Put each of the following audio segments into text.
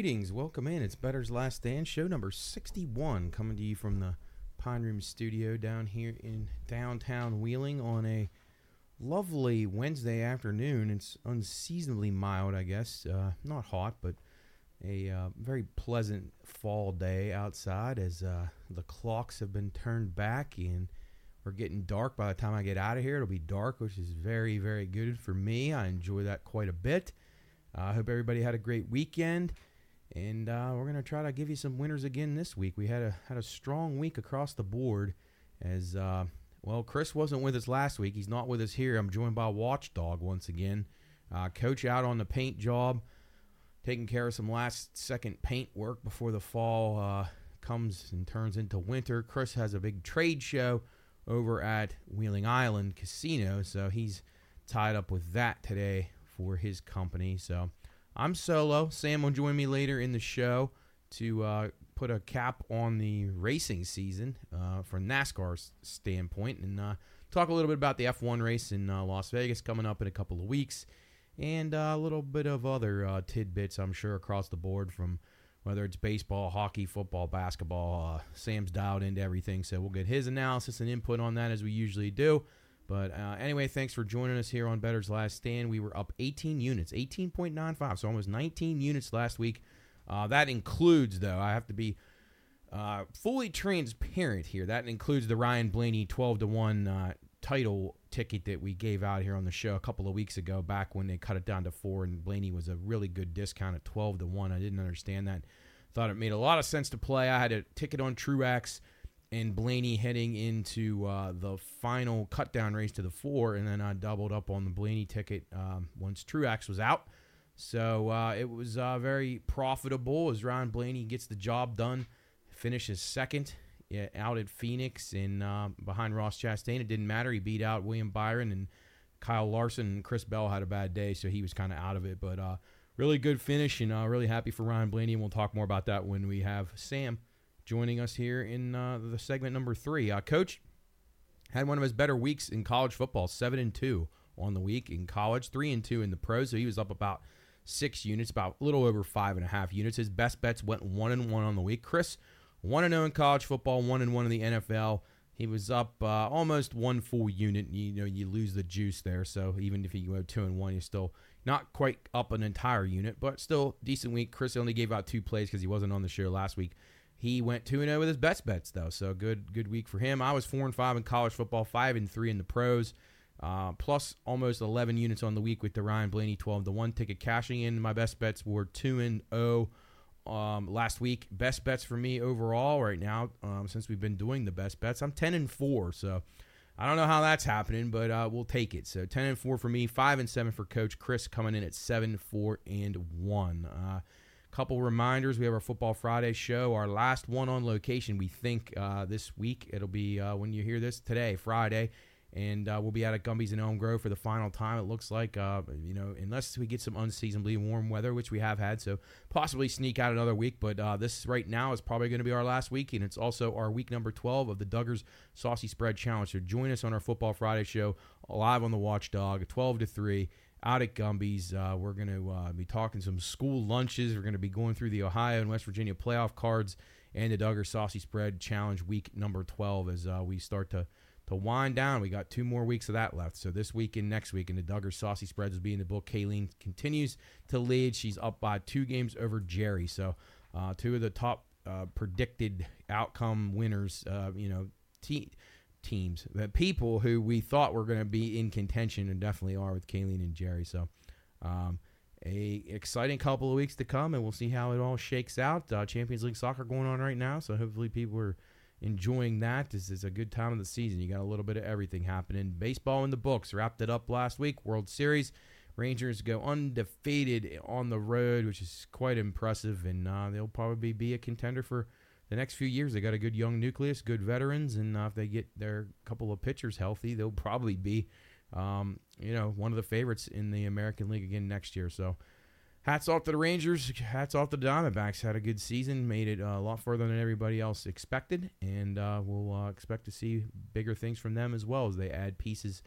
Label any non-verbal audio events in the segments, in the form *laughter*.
greetings. Welcome in. It's Bettor's Last Stand, show number 61, coming to you from the Pine Room Studio down here in downtown Wheeling on a lovely Wednesday afternoon. It's unseasonably mild, I guess. Uh, not hot, but a uh, very pleasant fall day outside as uh, the clocks have been turned back and we're getting dark. By the time I get out of here, it'll be dark, which is very, very good for me. I enjoy that quite a bit. I hope everybody had a great weekend, and uh, we're gonna try to give you some winners again this week. We had a had a strong week across the board, as uh, well. Chris wasn't with us last week. He's not with us here. I'm joined by Watchdog once again. Uh, coach out on the paint job, taking care of some last second paint work before the fall uh, comes and turns into winter. Chris has a big trade show over at Wheeling Island Casino, so he's tied up with that today for his company. So I'm solo. Sam will join me later in the show to uh, put a cap on the racing season uh, from NASCAR's standpoint and uh, talk a little bit about the F1 race in uh, Las Vegas coming up in a couple of weeks and uh, a little bit of other uh, tidbits, I'm sure, across the board from whether it's baseball, hockey, football, basketball. Sam's dialed into everything, so we'll get his analysis and input on that as we usually do. But uh, anyway, thanks for joining us here on Bettor's Last Stand. We were up 18 units, 18.95, so almost 19 units last week. Uh, that includes, though, I have to be uh, fully transparent here. That includes the Ryan Blaney 12 to 1 uh, title ticket that we gave out here on the show a couple of weeks ago, back when they cut it down to four, and Blaney was a really good discount at 12 to 1. I didn't understand that. Thought it made a lot of sense to play. I had a ticket on Truex and Blaney heading into uh, the final cut down race to the four, and then I doubled up on the Blaney ticket um, once Truex was out. So uh, it was uh, very profitable as Ryan Blaney gets the job done, finishes second out at Phoenix and uh, behind Ross Chastain. It didn't matter. He beat out William Byron and Kyle Larson and Chris Bell had a bad day, so he was kind of out of it. But uh, really good finish and uh, really happy for Ryan Blaney, and we'll talk more about that when we have Sam joining us here in uh, the segment number three. Uh, Coach had one of his better weeks in college football, seven and two on the week in college, three and two in the pros. So he was up about six units, about a little over five and a half units. His best bets went one and one on the week. Chris one and zero oh in college football, one and one in the NFL. He was up uh, almost one full unit. You know, you lose the juice there. So even if you go two and one, you're still not quite up an entire unit, but still decent week. Chris only gave out two plays because he wasn't on the show last week. He went two and zero oh with his best bets though, so good good week for him. I was four and five in college football, five and three in the pros, uh, plus almost eleven units on the week with the Ryan Blaney twelve to one ticket cashing in. My best bets were two and zero oh, um, last week. Best bets for me overall right now um, since we've been doing the best bets. I'm ten and four, so I don't know how that's happening, but uh, we'll take it. So ten and four for me, five and seven for Coach Chris coming in at seven, four and one. Uh, Couple reminders: we have our Football Friday show, our last one on location. We think uh, this week it'll be uh, when you hear this today, Friday, and uh, we'll be out at Gumby's in Elm Grove for the final time. It looks like, uh, you know, unless we get some unseasonably warm weather, which we have had, so possibly sneak out another week. But uh, this right now is probably going to be our last week, and it's also our week number 12 of the Duggars Saucy Spread Challenge. So join us on our Football Friday show live on the Watchdog, 12 to 3 out at Gumby's. Uh, we're going to uh, be talking some school lunches. We're going to be going through the Ohio and West Virginia playoff cards and the Duggar Saucy Spread Challenge week number 12 as uh, we start to to wind down. We got two more weeks of that left. So this week and next week, and the Duggar Saucy Spreads will be in the book. Kayleen continues to lead. She's up by two games over Jerry. So uh, two of the top uh, predicted outcome winners, uh, you know, team teams, the people who we thought were going to be in contention and definitely are with Kayleen and Jerry. So, um, a exciting couple of weeks to come, and we'll see how it all shakes out. Uh, Champions League soccer going on right now, so hopefully people are enjoying that. This is a good time of the season. You got a little bit of everything happening. Baseball in the books wrapped it up last week. World Series. Rangers go undefeated on the road, which is quite impressive, and uh, they'll probably be a contender for the next few years. They got a good young nucleus, good veterans, and uh, if they get their couple of pitchers healthy, they'll probably be, um, you know, one of the favorites in the American League again next year. So, hats off to the Rangers. Hats off to the Diamondbacks. Had a good season, made it uh, a lot further than everybody else expected, and uh, we'll uh, expect to see bigger things from them as well as they add pieces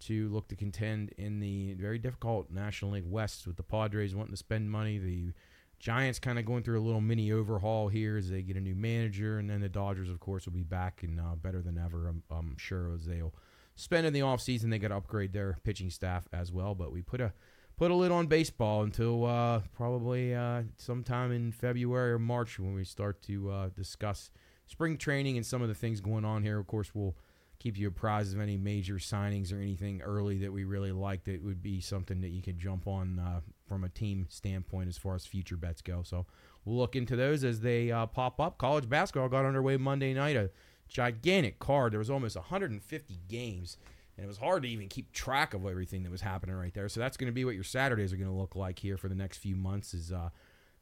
to look to contend in the very difficult National League West with the Padres wanting to spend money, the Giants kind of going through a little mini overhaul here as they get a new manager, and then the Dodgers, of course, will be back and uh, better than ever. I'm, I'm sure as they'll spend in the offseason. They got to upgrade their pitching staff as well. But we put a put a lid on baseball until uh, probably uh, sometime in February or March when we start to uh, discuss spring training and some of the things going on here. Of course, we'll keep you apprised of any major signings or anything early that we really like that would be something that you could jump on uh, from a team standpoint as far as future bets go. So we'll look into those as they uh, pop up. College basketball got underway Monday night. A gigantic card. There was almost 150 games, and it was hard to even keep track of everything that was happening right there. So that's going to be what your Saturdays are going to look like here for the next few months. Is uh,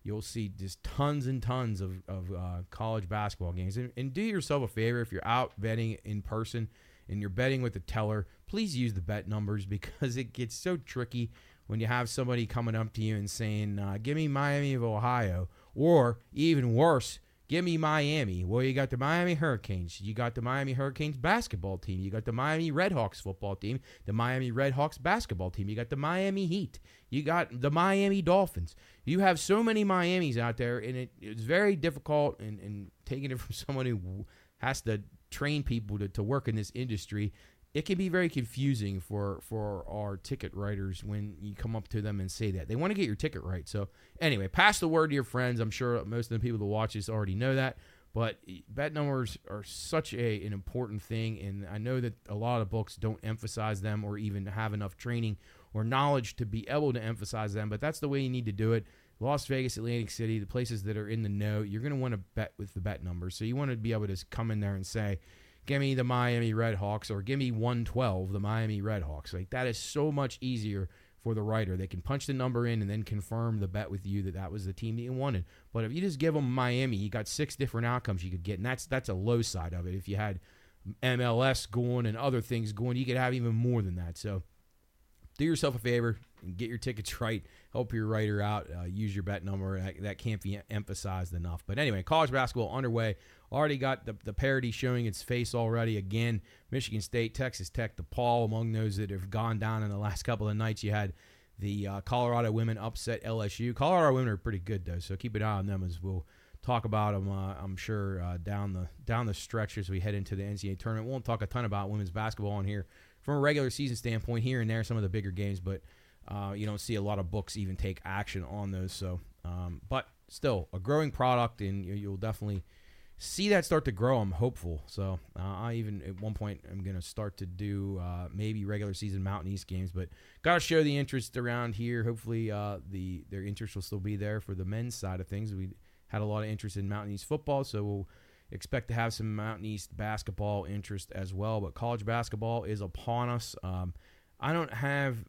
you'll see just tons and tons of, of uh, college basketball games. And, and, do yourself a favor if you're out betting in person and you're betting with the teller, please use the bet numbers *laughs* because it gets so tricky when you have somebody coming up to you and saying, uh, "Give me Miami of Ohio," or even worse, Give me Miami. Well, you got the Miami Hurricanes. You got the Miami Hurricanes basketball team. You got the Miami Redhawks football team. The Miami Redhawks basketball team. You got the Miami Heat. You got the Miami Dolphins. You have so many Miamis out there, and it, it's very difficult. And, and taking it from *laughs* someone who has to train people to, to work in this industry, it can be very confusing for for our ticket writers when you come up to them and say that they want to get your ticket right. So anyway, pass the word to your friends. I'm sure most of the people that watch this already know that, but bet numbers are such a an important thing, and I know that a lot of books don't emphasize them or even have enough training or knowledge to be able to emphasize them. But that's the way you need to do it. Las Vegas, Atlantic City, the places that are in the know, you're going to want to bet with the bet numbers. So you want to be able to come in there and say give me the Miami Redhawks or give me 112, the Miami Redhawks. Like that is so much easier for the writer. They can punch the number in and then confirm the bet with you that that was the team that you wanted. But if you just give them Miami, you got six different outcomes you could get, and that's that's a low side of it. If you had MLS going and other things going, you could have even more than that. So do yourself a favor and get your tickets *laughs* right. Help your writer out. Uh, use your bet number. That, that, can't be emphasized enough. But anyway, college basketball underway. Already got the, the parity showing its face already. Again, Michigan State, Texas Tech, DePaul, among those that have gone down in the last couple of nights. You had the uh, Colorado women upset LSU. Colorado women are pretty good though, so keep an eye on them as we'll talk about them. Uh, I'm sure uh, down the down the stretch as we head into the NCAA tournament. We won't talk a ton about women's basketball on here from a regular season standpoint. Here and there, some of the bigger games, but uh, you don't see a lot of books even take action on those. So, um, but still a growing product, and you, will definitely see that start to grow. I'm hopeful. So uh, I even at one point I'm gonna start to do uh, maybe regular season Mountain East games, but gotta show the interest around here. Hopefully, uh, the their interest will still be there for the men's side of things. We had a lot of interest in Mountain East football, so we'll expect to have some Mountain East basketball interest as well. But college basketball is upon us. Um, I don't have.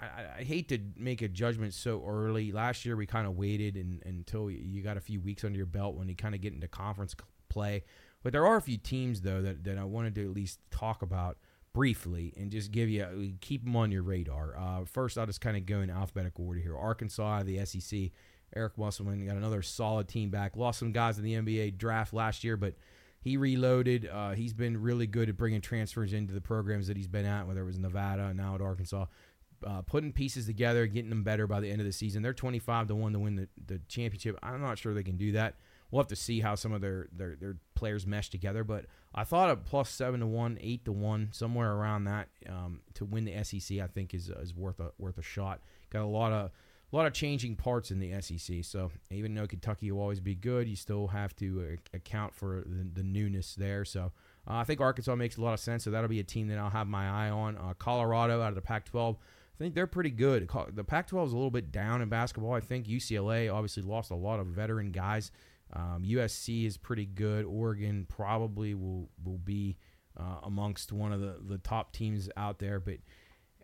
I, I, hate to make a judgment so early. Last year we kind of waited and, until you got a few weeks under your belt when you kind of get into conference play. But there are a few teams though that, that I wanted to at least talk about briefly and just give you keep them on your radar. Uh, first, I'll just kind of go in alphabetical order here. Arkansas, the SEC. Eric Musselman got another solid team back. Lost some guys in the NBA draft last year, but he reloaded. Uh, he's been really good at bringing transfers into the programs that he's been at, whether it was Nevada and now at Arkansas. Uh, putting pieces together, getting them better by the end of the season. They're 25 to 1 to win the, the championship. I'm not sure they can do that. We'll have to see how some of their, their, their players mesh together. But I thought a plus 7 to 1, 8 to 1, somewhere around that um, to win the SEC, I think is, is worth, a, worth a shot. Got a lot of a lot of changing parts in the SEC. So even though Kentucky will always be good, you still have to uh, account for the, the, newness there. So uh, I think Arkansas makes a lot of sense. So that'll be a team that I'll have my eye on. Uh, Colorado out of the Pac-12. I think they're pretty good. The Pac-12 is a little bit down in basketball. I think UCLA obviously lost a lot of veteran guys. Um, USC is pretty good. Oregon probably will will be uh, amongst one of the, the top teams out there, but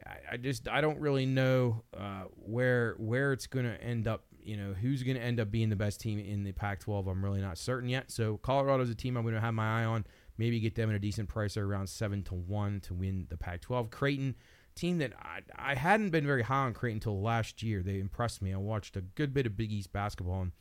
I, I just I don't really know uh, where where it's going to end up. You know who's going to end up being the best team in the Pac-12. I'm really not certain yet. So Colorado's a team I'm going to have my eye on. Maybe get them at a decent price, or around seven to one to win the Pac-12. Creighton, team that I, I hadn't been very high on Creighton until last year. They impressed me. I watched a good bit of Big East basketball, and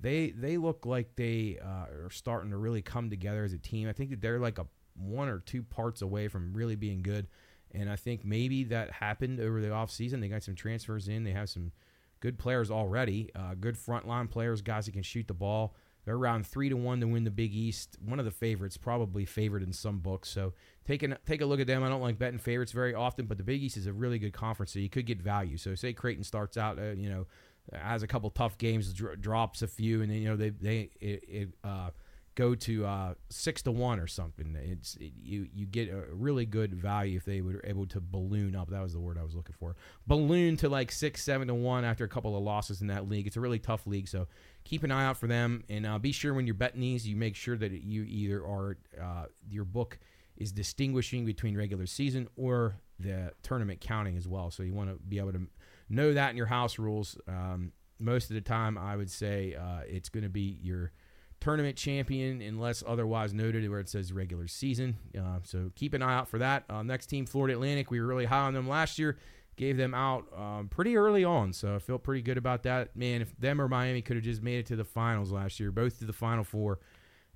they they look like they uh, are starting to really come together as a team. I think that they're like a one or two parts away from really being good. And I think maybe that happened over the offseason. They got some transfers in. They have some good players already, uh, good frontline players, guys that can shoot the ball. They're around three to one to win the Big East. One of the favorites, probably favored in some books. So take a, take a look at them. I don't like betting favorites very often, but the Big East is a really good conference, so you could get value. So say Creighton starts out, uh, you know, has a couple tough games, dr- drops a few, and then you know they they it, it, uh, go to uh, six to one or something. It's it, you you get a really good value if they were able to balloon up. That was the word I was looking for. Balloon to like six, seven to one after a couple of losses in that league. It's a really tough league, so keep an eye out for them and uh, be sure when you're betting these, you make sure that you either are uh, your book is distinguishing between regular season or the tournament counting as well. So you want to be able to know that in your house rules. Um, most of the time, I would say uh, it's going to be your tournament champion unless otherwise noted where it says regular season. Uh, so keep an eye out for that. Uh, next team, Florida Atlantic. We were really high on them last year. Gave them out um, pretty early on, so I feel pretty good about that. Man, if them or Miami could have just made it to the finals last year, both to the Final Four,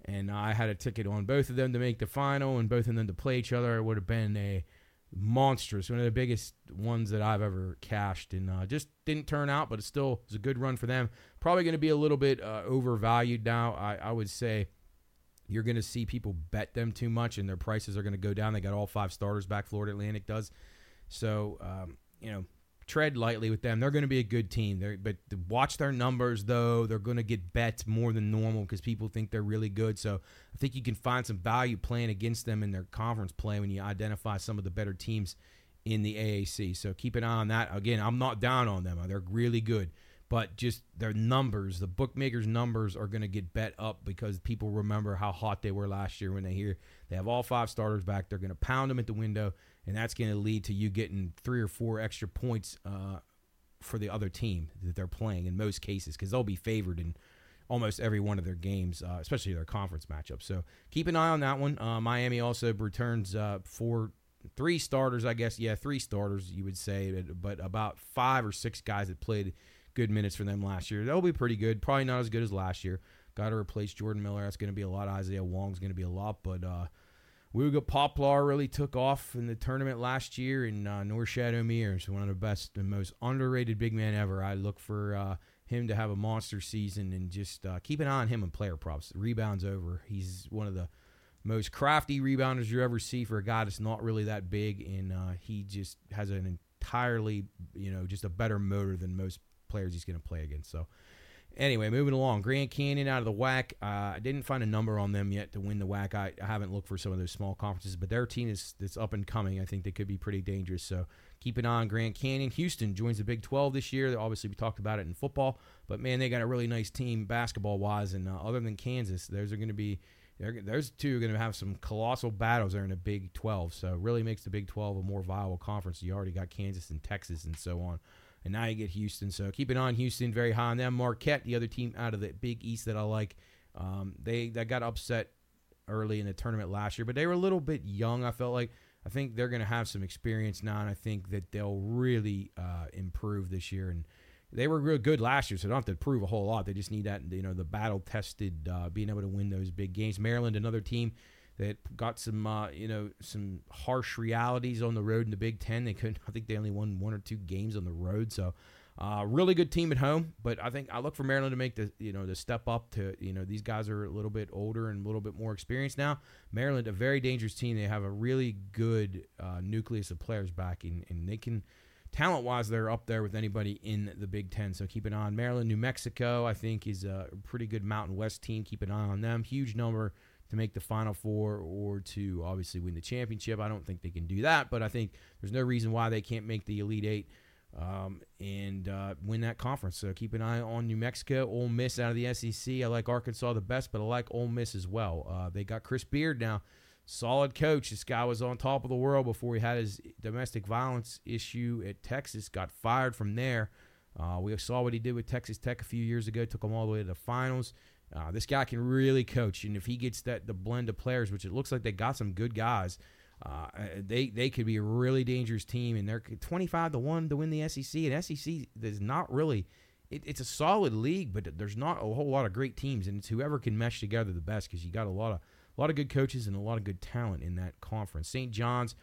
and I had a ticket on both of them to make the final and both of them to play each other, it would have been a monstrous, one of the biggest ones that I've ever cashed, and uh, just didn't turn out. But it still was a good run for them. Probably going to be a little bit uh, overvalued now. I, I would say you're going to see people bet them too much, and their prices are going to go down. They got all five starters back. Florida Atlantic does, so um, you know tread lightly with them. They're going to be a good team. They're, but watch their numbers, though. They're going to get bets more than normal because people think they're really good. So I think you can find some value playing against them in their conference play when you identify some of the better teams in the AAC. So keep an eye on that. Again, I'm not down on them. They're really good. But just their numbers, the bookmakers' numbers are going to get bet up because people remember how hot they were last year when they hear they have all five starters back. They're going to pound them at the window and that's going to lead to you getting three or four extra points uh, for the other team that they're playing in most cases because they'll be favored in almost every one of their games, uh, especially their conference matchups. So keep an eye on that one. Uh, Miami also returns uh, four, three starters, I guess. Yeah, three starters, you would say, but, but about five or six guys that played good minutes for them last year. They'll be pretty good. Probably not as good as last year. Got to replace Jordan Miller. That's going to be a lot. Isaiah Wong's going to be a lot, but uh, Wooga Poplar really took off in the tournament last year, and uh, Norchad Omier is one of the best and most underrated big men ever. I look for uh, him to have a monster season and just uh, keep an eye on him and player props. Rebounds over. He's one of the most crafty rebounders you ever see for a guy that's not really that big, and uh, he just has an entirely, you know, just a better motor than most players he's going to play against. So Anyway, moving along. Grand Canyon out of the WAC. Uh, I didn't find a number on them yet to win the WAC. I, I, haven't looked for some of those small conferences, but their team is that's up and coming. I think they could be pretty dangerous. So keep an eye on Grand Canyon. Houston joins the Big 12 this year. Obviously, we talked about it in football, but man, they got a really nice team basketball wise. And uh, other than Kansas, those are going to be those two are going to have some colossal battles there in the Big 12. So really makes the Big 12 a more viable conference. You already got Kansas and Texas and so on and now you get Houston. So keep on Houston, very high on them. Marquette, the other team out of the Big East that I like, um, they that got upset early in the tournament last year, but they were a little bit young. I felt like I think they're going to have some experience now, and I think that they'll really uh, improve this year. And they were real good last year, so they don't have to prove a whole lot. They just need that, you know, the battle tested, uh, being able to win those big games. Maryland, another team that got some uh, you know some harsh realities on the road in the Big Ten. They couldn't. *laughs* I think they only won one or two games on the road. So. Uh, really good team at home, but I think I look for Maryland to make the you know the step up to you know these guys are a little bit older and a little bit more experienced now. Maryland, a very dangerous team. They have a really good uh, nucleus of players back, and, and they can talent wise they're up there with anybody in the Big Ten. So keep an eye on Maryland, New Mexico. I think is a pretty good Mountain West team. Keep an eye on them. Huge number to make the Final Four or to obviously win the championship. I don't think they can do that, but I think there's no reason why they can't make the Elite Eight um, and uh, win that conference. So keep an eye on New Mexico, Ole Miss out of the SEC. I like Arkansas the best, but I like Ole Miss as well. Uh, they got Chris Beard now, solid coach. This guy was on top of the world before he had his domestic violence issue at Texas. Got fired from there. Uh, we saw what he did with Texas Tech a few years ago. Took them all the way to the finals. Uh, this guy can really coach, and if he gets that the blend of players, which it looks like they got some good guys, uh, they they could be a really dangerous team. And they're twenty five to one to win the SEC. And SEC is not really. It, it's a solid league, but there's not a whole lot of great teams, and it's whoever can mesh together the best because you got a lot of a lot of good coaches and a lot of good talent in that conference. St. John's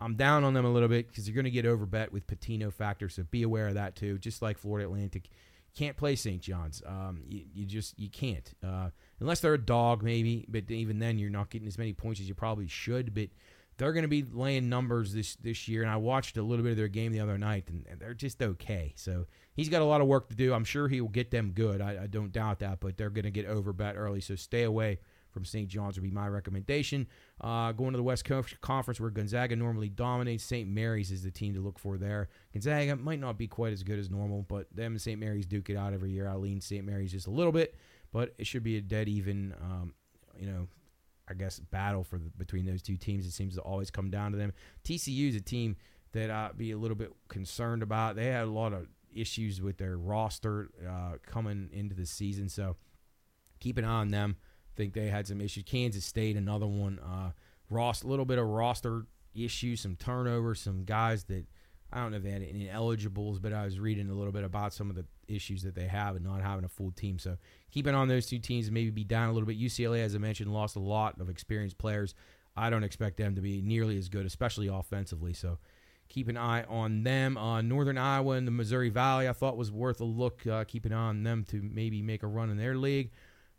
I'm down on them a little bit because you're going to get overbet with Pitino factor, so be aware of that too. Just like Florida Atlantic, can't play St. John's. Um, you, you just you can't uh, unless they're a dog maybe, but even then you're not getting as many points as you probably should. But they're going to be laying numbers this this year, and I watched a little bit of their game the other night, and, and they're just okay. So he's got a lot of work to do. I'm sure he will get them good. I, I don't doubt that, but they're going to get over overbet early, so stay away from St. John's would be my recommendation. Uh, going to the West Coast Conference where Gonzaga normally dominates, St. Mary's is the team to look for there. Gonzaga might not be quite as good as normal, but them and St. Mary's duke it out every year. I lean St. Mary's just a little bit, but it should be a dead even, um, you know, I guess battle for the, between those two teams. It seems to always come down to them. TCU is a team that I'd be a little bit concerned about. They had a lot of issues with their roster uh, coming into the season, so keep an eye on them think they had some issues. Kansas State, another one. Uh, Ross, a little bit of roster issues, some turnovers, some guys that I don't know if they had any eligibles, but I was reading a little bit about some of the issues that they have and not having a full team. So keeping on those two teams, maybe be down a little bit. UCLA, as I mentioned, lost a lot of experienced players. I don't expect them to be nearly as good, especially offensively. So keep an eye on them. Uh, Northern Iowa and the Missouri Valley, I thought was worth a look. Uh, keep an eye on them to maybe make a run in their league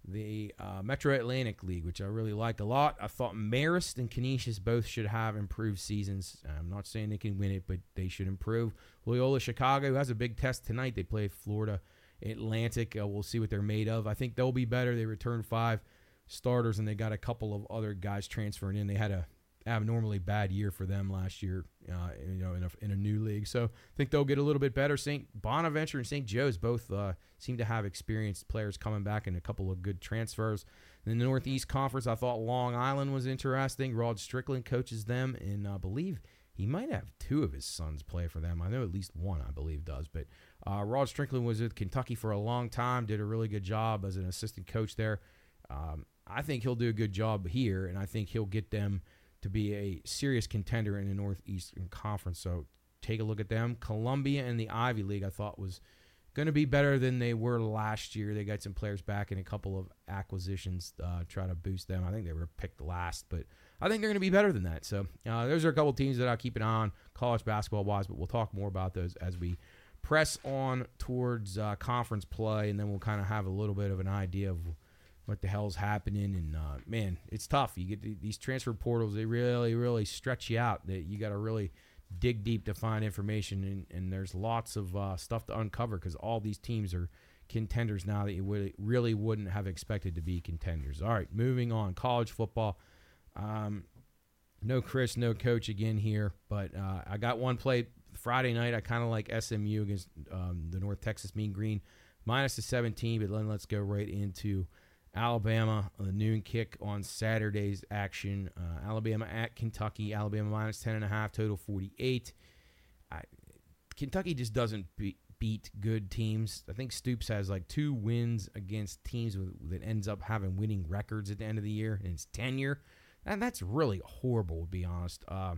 the uh, Metro Atlantic League, which I really liked a lot. I thought Marist and Canisius both should have improved seasons. I'm not saying they can win it, but they should improve. Loyola Chicago has a big test tonight. They play Florida Atlantic. Uh, we'll see what they're made of. I think they'll be better. They returned five starters, and they got a couple of other guys transferring in. They had a abnormally bad year for them last year, uh, you know, in a, in a new league. So I think they'll get a little bit better. St. Bonaventure and St. Joe's both uh, seem to have experienced players coming back and a couple of good transfers. In the Northeast Conference, I thought Long Island was interesting. Rod Strickland coaches them, and I believe he might have two of his sons play for them. I know at least one, I believe, does. But uh, Rod Strickland was with Kentucky for a long time, did a really good job as an assistant coach there. Um, I think he'll do a good job here, and I think he'll get them – to be a serious contender in the Northeastern Conference. So take a look at them. Columbia and the Ivy League, I thought was going to be better than they were last year. They got some players back and a couple of acquisitions uh, try to boost them. I think they were picked last, but I think they're going to be better than that. So uh, those are a couple teams that I'll keep an eye on college basketball wise, but we'll talk more about those as we press on towards uh, conference play, and then we'll kind of have a little bit of an idea of what the hell's happening. And uh, man, it's tough. You get these transfer portals; they really, really stretch you out. That you got to really dig deep to find information, and, and there's lots of uh, stuff to uncover because all these teams are contenders now that you would, really wouldn't have expected to be contenders. All right, moving on. College football. Um, no Chris, no coach again here, but uh, I got one play Friday night. I kind of like SMU against um, the North Texas Mean Green, minus the 17. But then let's go right into Alabama, the noon kick on Saturday's action. Uh, Alabama at Kentucky. Alabama minus 10.5, total 48. I, Kentucky just doesn't be, beat good teams. I think Stoops has like two wins against teams with, that ends up having winning records at the end of the year in his tenure. And that's really horrible, to be honest. Uh,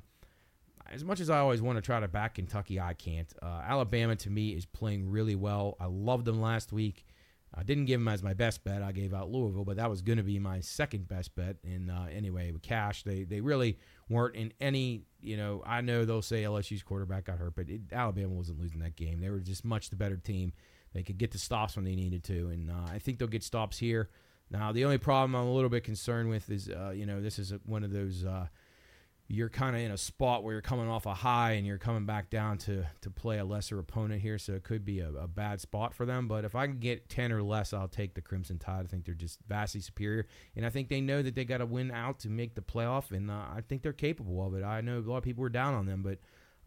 as much as I always want to try to back Kentucky, I can't. Uh, Alabama, to me, is playing really well. I loved them last week. I didn't give him as my best bet. I gave out Louisville, but that was going to be my second best bet. And uh, anyway, with cash, they they really weren't in any. You know, I know they'll say LSU's quarterback got hurt, but it, Alabama wasn't losing that game. They were just much the better team. They could get the stops when they needed to, and uh, I think they'll get stops here. Now, the only problem I'm a little bit concerned with is, uh, you know, this is one of those uh, you're kind of in a spot where you're coming off a high and you're coming back down to to play a lesser opponent here, so it could be a, a, bad spot for them. But if I can get ten or less, I'll take the Crimson Tide. I think they're just vastly superior, and I think they know that they got to win out to make the playoff, and uh, I think they're capable of it. I know a lot of people were down on them, but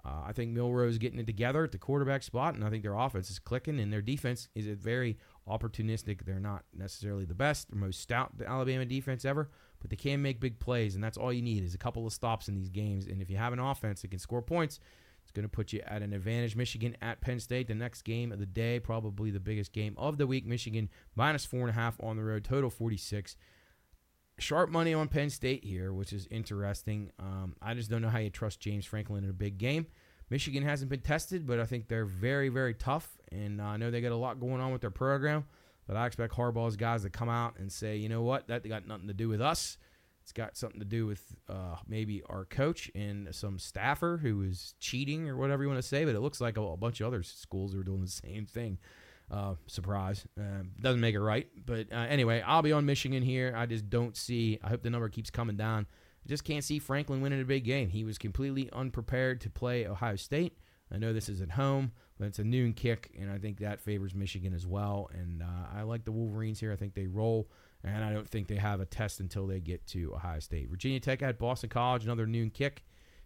uh, I think Milroe's getting it together at the quarterback spot, and I think their offense is clicking, and their defense is very opportunistic. They're not necessarily the best or most stout Alabama defense ever but they can make big plays, and that's all you need is a couple of stops in these games. And if you have an offense that can score points, it's going to put you at an advantage. Michigan at Penn State, the next game of the day, probably the biggest game of the week. Michigan minus four and a half on the road, total 46. Sharp money on Penn State here, which is interesting. Um, I just don't know how you trust James Franklin in a big game. Michigan hasn't been tested, but I think they're very, very tough, and I know they got a lot going on with their program. But I expect Harbaugh's guys to come out and say, you know what, that got nothing to do with us. It's got something to do with uh, maybe our coach and some staffer who is cheating or whatever you want to say. But it looks like a, a bunch of other schools are doing the same thing. Uh, surprise. Uh, doesn't make it right. But uh, anyway, I'll be on Michigan here. I just don't see. I hope the number keeps coming down. I just can't see Franklin winning a big game. He was completely unprepared to play Ohio State. I know this is at home, but it's a noon kick, and I think that favors Michigan as well. And uh, I like the Wolverines here. I think they roll, and I don't think they have a test until they get to Ohio State. Virginia Tech at Boston College, another noon kick.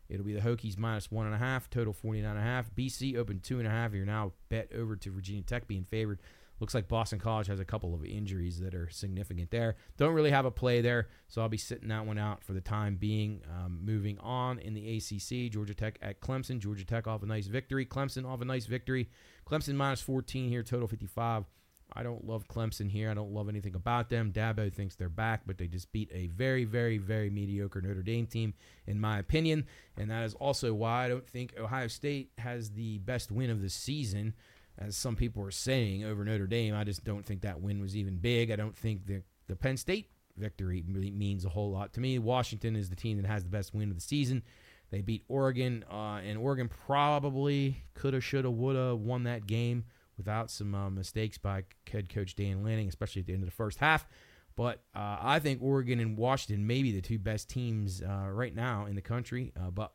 It'll be the Hokies minus one and a half, total 49 and a half. BC open two and a half. You're now bet over to Virginia Tech being favored. Looks like Boston College has a couple of injuries that are significant there. Don't really have a play there, so I'll be sitting that one out for the time being. Um, moving on in the ACC, Georgia Tech at Clemson. Georgia Tech off a nice victory. Clemson off a nice victory. Clemson minus 14 here, total 55. I don't love Clemson here. I don't love anything about them. Dabo thinks they're back, but they just beat a very, very, very mediocre Notre Dame team, in my opinion. And that is also why I don't think Ohio State has the best win of the season as some people are saying, over Notre Dame. I just don't think that win was even big. I don't think the, the Penn State victory really means a whole lot to me. Washington is the team that has the best win of the season. They beat Oregon, uh, and Oregon probably coulda, shoulda, woulda won that game without some uh, mistakes by head coach Dan Lanning, especially at the end of the first half. But uh, I think Oregon and Washington may be the two best teams uh, right now in the country. Uh, but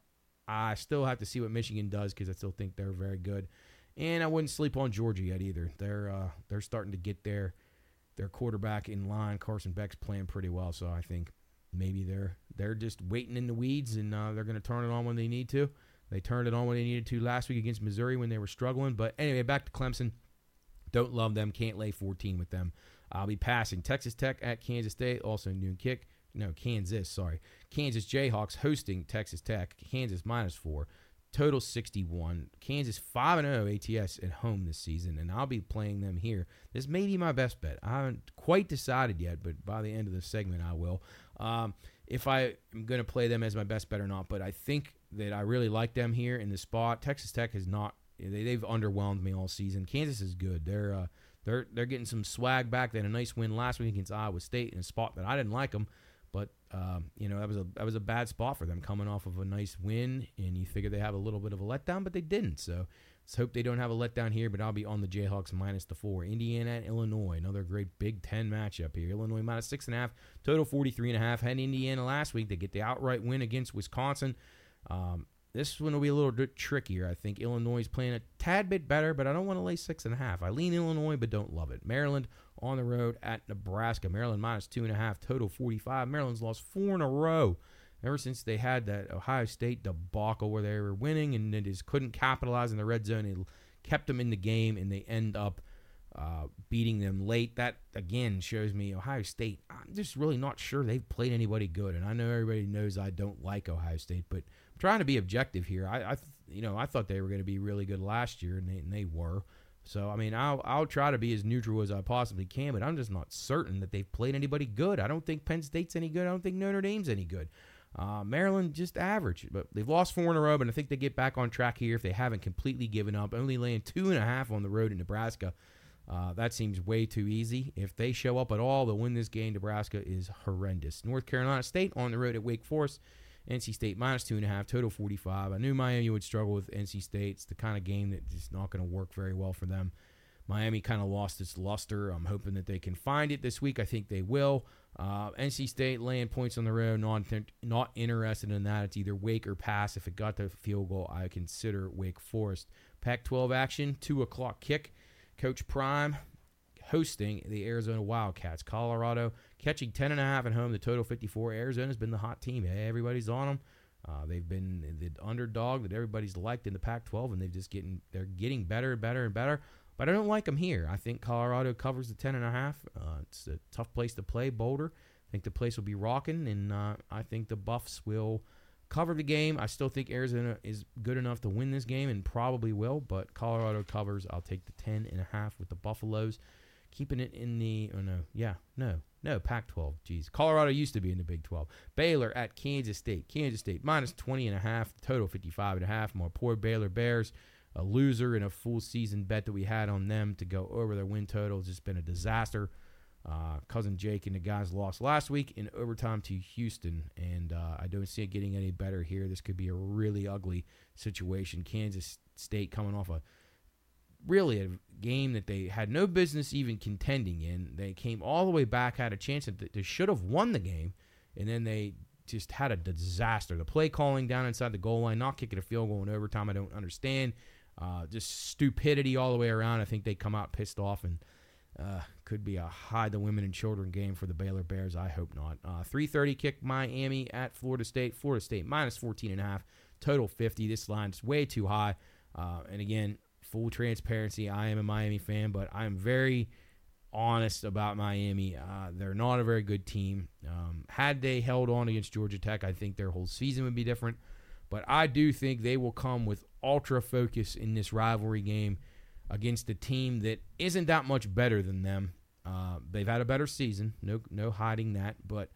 I still have to see what Michigan does because I still think they're very good. And I wouldn't sleep on Georgia yet either. They're uh, they're starting to get their their quarterback in line. Carson Beck's playing pretty well, so I think maybe they're they're just waiting in the weeds and uh, they're going to turn it on when they need to. They turned it on when they needed to last week against Missouri when they were struggling. But anyway, back to Clemson. Don't love them. Can't lay 14 with them. I'll be passing Texas Tech at Kansas State. Also noon kick. No, Kansas. Sorry, Kansas Jayhawks hosting Texas Tech. Kansas minus four total 61. Kansas 5 0 ATS at home this season, and I'll be playing them here. This may be my best bet. I haven't quite decided yet, but by the end of the segment, I will. Um, if I am going to play them as my best bet or not, but I think that I really like them here in the spot. Texas Tech has not. They, they've underwhelmed me all season. Kansas is good. They're uh, they're they're getting some swag back. They had a nice win last week against Iowa State in a spot that I didn't like them. Um, you know that was a that was a bad spot for them coming off of a nice win, and you figure they have a little bit of a letdown, but they didn't. So let's hope they don't have a letdown here. But I'll be on the Jayhawks minus the four. Indiana and Illinois, another great Big Ten matchup here. Illinois minus six and a half, total forty three and a half. Had Indiana last week. They get the outright win against Wisconsin. Um, this one will be a little bit trickier. I think Illinois is playing a tad bit better, but I don't want to lay six and a half. I lean Illinois, but don't love it. Maryland on the road at Nebraska. Maryland minus two and a half, total 45. Maryland's lost four in a row ever since they had that Ohio State debacle where they were winning and they just couldn't capitalize in the red zone. It kept them in the game, and they end up uh, beating them late. That again shows me Ohio State. I'm just really not sure they've played anybody good, and I know everybody knows I don't like Ohio State, but I'm trying to be objective here. I, I you know, I thought they were going to be really good last year, and they, and they were. So I mean, I'll I'll try to be as neutral as I possibly can, but I'm just not certain that they've played anybody good. I don't think Penn State's any good. I don't think Notre Dame's any good. Uh, Maryland just average, but they've lost four in a row, and I think they get back on track here if they haven't completely given up. Only laying two and a half on the road in Nebraska. Uh, that seems way too easy. If they show up at all, they'll win this game. Nebraska is horrendous. North Carolina State on the road at Wake Forest. NC State minus two and a half, total 45. I knew Miami would struggle with NC State. It's the kind of game that's not going to work very well for them. Miami kind of lost its luster. I'm hoping that they can find it this week. I think they will. Uh, NC State laying points on the road, not not interested in that. It's either Wake or pass. If it got the field goal, I consider Wake Forest. Pac-12 action, two o'clock kick. Coach Prime hosting the Arizona Wildcats. Colorado catching 10 and a half at home. The total 54. Arizona's been the hot team. Everybody's on them. Uh, they've been the underdog that everybody's liked in the Pac-12, and they've just getting they're getting better and better and better. But I don't like them here. I think Colorado covers the 10 and a half. Uh, it's a tough place to play, Boulder. I think the place will be rocking, and uh, I think the Buffs will cover the game. I still think Arizona is good enough to win this game, and probably will. But Colorado covers. I'll take the 10 and a half with the Buffaloes keeping it in the oh no. Yeah no. No Pac-12 geez. Colorado used to be in the Big 12 Baylor at Kansas State. Kansas State minus 20 and a half total 55 and a half more. Poor Baylor Bears a loser in a full season bet that we had on them to go over their win total. Has just been a disaster. Uh, cousin Jake and the guys lost last week in overtime to Houston, and uh, I don't see it getting any better here. This could be a really ugly situation. Kansas State coming off a really a game that they had no business even contending in. They came all the way back, had a chance that they should have won the game, and then they just had a disaster. The play calling down inside the goal line, not kicking a field goal in overtime, I don't understand. Uh, just stupidity all the way around. I think they come out pissed off and uh, could be a hide the women and children game for the Baylor Bears. I hope not. Uh, 3:30 kick Miami at Florida State. Florida State minus 14 and a half. Total 50. This line's way too high. Uh, and again, full transparency, I am a Miami fan, but I'm very honest about Miami. Uh, they're not a very good team. Um, had they held on against Georgia Tech, I think their whole season would be different. But I do think they will come with ultra focus in this rivalry game against a team that isn't that much better than them. Uh, they've had a better season, no no hiding that. But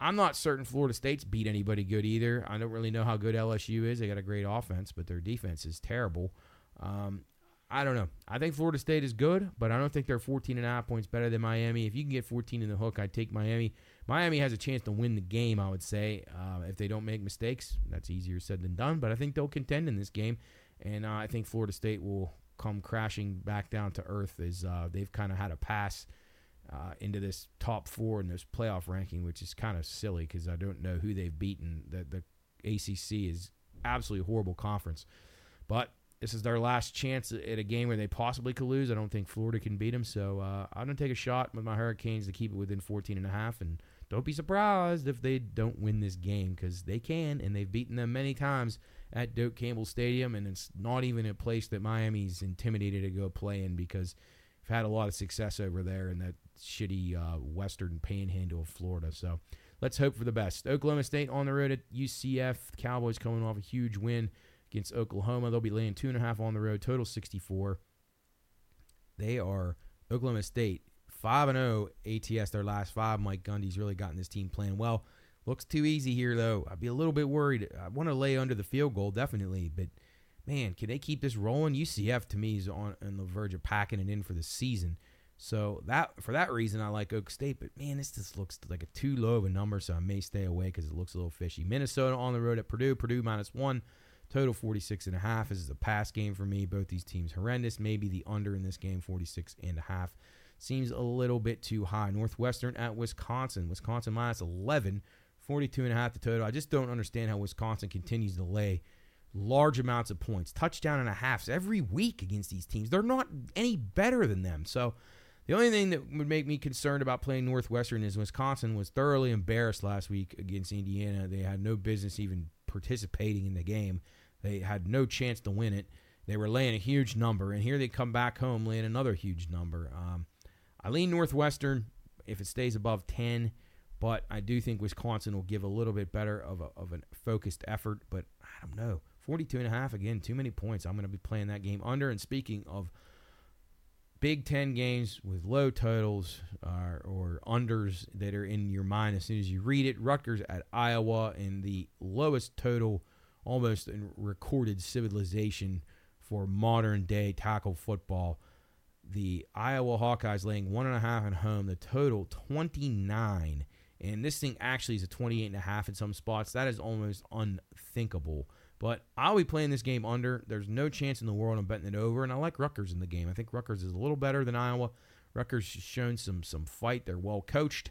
I'm not certain Florida State's beat anybody good either. I don't really know how good LSU is. They got a great offense, but their defense is terrible. Um, I don't know. I think Florida State is good, but I don't think they're 14 and a half points better than Miami. If you can get 14 in the hook, I'd take Miami. Miami has a chance to win the game, I would say, uh, if they don't make mistakes. That's easier said than done, but I think they'll contend in this game, and uh, I think Florida State will come crashing back down to earth as uh, they've kind of had a pass uh, into this top four in this playoff ranking, which is kind of silly because I don't know who they've beaten. The, the ACC is absolutely horrible conference, but this is their last chance at a game where they possibly could lose. I don't think Florida can beat them, so uh, I'm to take a shot with my Hurricanes to keep it within 14 and a half, and don't be surprised if they don't win this game because they can, and they've beaten them many times at Doak Campbell Stadium, and it's not even a place that Miami's intimidated to go play in because they've had a lot of success over there in that shitty uh, western panhandle of Florida. So let's hope for the best. Oklahoma State on the road at UCF. The Cowboys coming off a huge win against Oklahoma. They'll be laying two and a half on the road, total 64. They are Oklahoma State 5 and 0 ATS their last five. Mike Gundy's really gotten this team playing well. Looks too easy here though. I'd be a little bit worried. I want to lay under the field goal definitely, but man, can they keep this rolling? UCF to me is on, on the verge of packing it in for the season. So that for that reason, I like Oak State. But man, this just looks like a too low of a number, so I may stay away because it looks a little fishy. Minnesota on the road at Purdue. Purdue minus one. Total 46 and a half. This is a pass game for me. Both these teams horrendous. Maybe the under in this game, 46 and a half. Seems a little bit too high. Northwestern at Wisconsin. Wisconsin minus 11, 42 and a half the total. I just don't understand how Wisconsin continues to lay large amounts of points, touchdown and a half every week against these teams. They're not any better than them. So the only thing that would make me concerned about playing Northwestern is Wisconsin was thoroughly embarrassed last week against Indiana. They had no business even participating in the game. They had no chance to win it. They were laying a huge number, and here they come back home laying another huge number. Um, I lean Northwestern if it stays above 10, but I do think Wisconsin will give a little bit better of a, of a focused effort, but I don't know. 42 and a half, again, too many points. I'm going to be playing that game under. And speaking of Big Ten games with low totals uh, or unders that are in your mind as soon as you read it, Rutgers at Iowa in the lowest total almost in recorded civilization for modern day tackle football. The Iowa Hawkeyes laying one and a half at home, the total 29. And this thing actually is a 28 and a half in some spots. That is almost unthinkable. But I'll be playing this game under. There's no chance in the world I'm betting it over. And I like Rutgers in the game. I think Rutgers is a little better than Iowa. Rutgers has shown some some fight. They're well coached.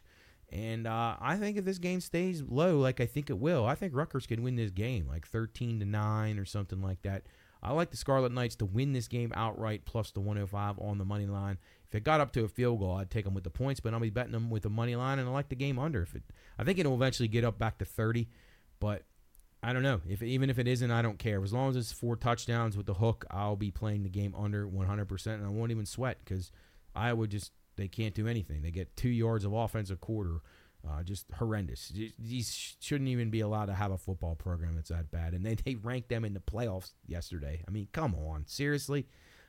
And uh, I think if this game stays low, like I think it will, I think Rutgers can win this game, like 13 to 9 or something like that. I like the Scarlet Knights to win this game outright, plus the 105 on the money line. If it got up to a field goal, I'd take them with the points, but I'll be betting them with the money line, and I like the game under. If it, I think it'll eventually get up back to 30, but I don't know. If even if it isn't, I don't care. As long as it's four touchdowns with the hook, I'll be playing the game under 100%, and I won't even sweat because Iowa just they can't do anything. They get two yards of offensive quarter. Uh, just horrendous. These shouldn't even be allowed to have a football program that's that bad. And they, they *laughs* ranked them in the playoffs yesterday. I mean, come on. Seriously?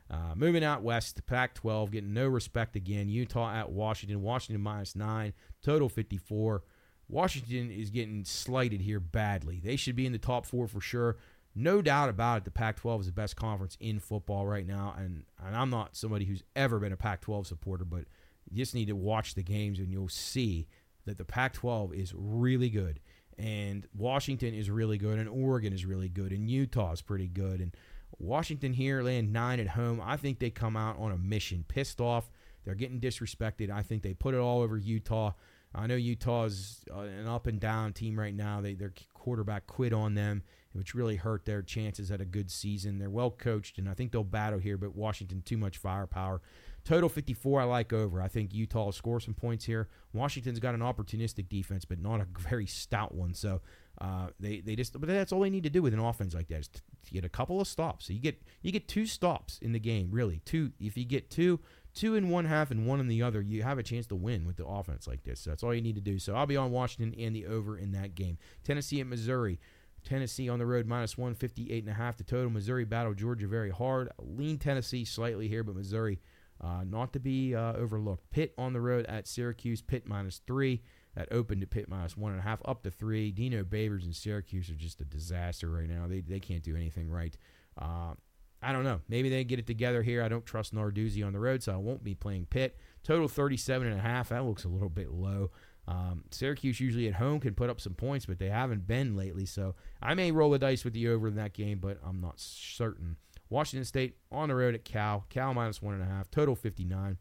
Uh, moving out west, Pac 12, getting no respect again. Utah at Washington. Washington minus nine, total 54. Washington is getting slighted here badly. They should be in the top four for sure. No doubt about it, the Pac 12 is the best conference in football right now. And, and I'm not somebody who's ever been a Pac 12 supporter, but You just need to watch the games and you'll see that the Pac 12 is really good. And Washington is really good, and Oregon is really good, and Utah is pretty good. And Washington here laying nine at home. I think they come out on a mission, pissed off. They're getting disrespected. I think they put it all over Utah. I know Utah is uh, an up and down team right now. They, their quarterback quit on them, which really hurt their chances at a good season. They're well coached, and I think they'll battle here, but Washington, too much firepower. Total 54, I like over. I think Utah will score some points here. Washington's got an opportunistic defense, but not a very stout one. So uh, they they just, but that's all they need to do with an offense like that is to get a couple of stops. So you get you get two stops in the game, really. Two. If you get two, two in one half and one in the other, you have a chance to win with the offense like this. So that's all you need to do. So I'll be on Washington and the over in that game. Tennessee at Missouri. Tennessee on the road minus 158 and a half. The total Missouri battle Georgia very hard. Lean Tennessee slightly here, but Missouri uh, not to be uh, overlooked. Pitt on the road at Syracuse. Pitt minus three. That opened to Pitt minus one and a half, up to three. Dino Babers and Syracuse are just a disaster right now. They they can't do anything right. Uh, I don't know. Maybe they get it together here. I don't trust Narduzzi on the road, so I won't be playing Pitt. Total 37 and a half. That looks a little bit low. Um, Syracuse usually at home can put up some points, but they haven't been lately. So I may roll the dice with the over in that game, but I'm not certain. Washington State on the road at Cal. Cal minus one and a half. Total 59.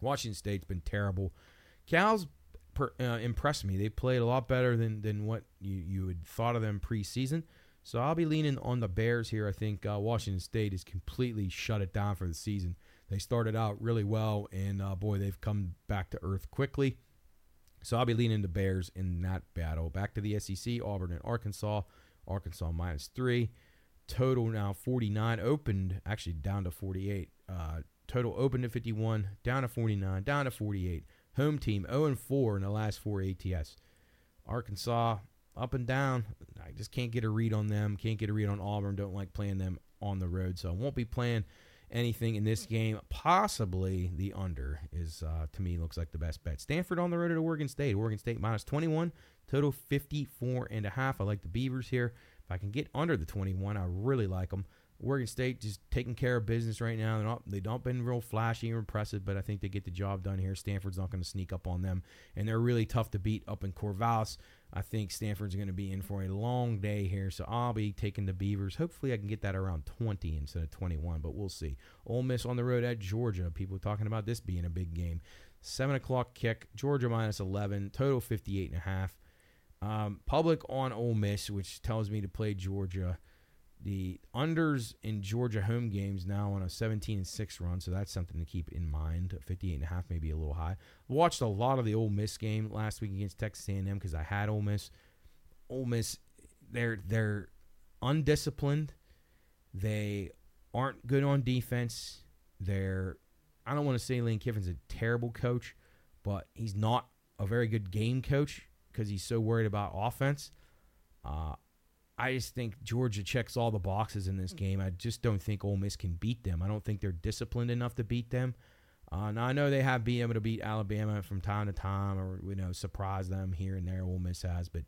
Washington State's been terrible. Cal's per, uh, impressed me. They played a lot better than than what you you had thought of them preseason. So I'll be leaning on the Bears here. I think uh, Washington State has completely shut it down for the season. They started out really well, and uh, boy, they've come back to earth quickly. So I'll be leaning the Bears in that battle. Back to the SEC, Auburn and Arkansas. Arkansas minus three. Total now 49. Opened actually down to 48. Uh, total opened to 51, down to 49, down to 48. Home team 0 and 4 in the last four ATS. Arkansas up and down. I just can't get a read on them. Can't get a read on Auburn. Don't like playing them on the road, so I won't be playing anything in this game. Possibly the under is uh, to me looks like the best bet. Stanford on the road at Oregon State. Oregon State minus 21, total 54 and a half. I like the Beavers here. If I can get under the 21, I really like them. Oregon State just taking care of business right now. They're not, they don't been real flashy or impressive, but I think they get the job done here. Stanford's not going to sneak up on them, and they're really tough to beat up in Corvallis. I think Stanford's going to be in for a long day here, so I'll be taking the Beavers. Hopefully, I can get that around 20 instead of 21, but we'll see. Ole Miss on the road at Georgia. People talking about this being a big game. Seven o'clock kick. Georgia minus 11. Total 58 and a half. Um, public on Ole Miss, which tells me to play Georgia. The unders in Georgia home games now on a 17 and 6 run, so that's something to keep in mind. 58 and a half maybe a little high. Watched a lot of the Ole Miss game last week against Texas A&M because I had Ole Miss. Ole Miss, they're they're undisciplined. They aren't good on defense. They're I don't want to say Lane Kiffin's a terrible coach, but he's not a very good game coach because he's so worried about offense. Uh, I just think Georgia checks all the boxes in this game. I just don't think Ole Miss can beat them. I don't think they're disciplined enough to beat them. Uh, now I know they have been able to beat Alabama from time to time, or you know, surprise them here and there. Ole Miss has, but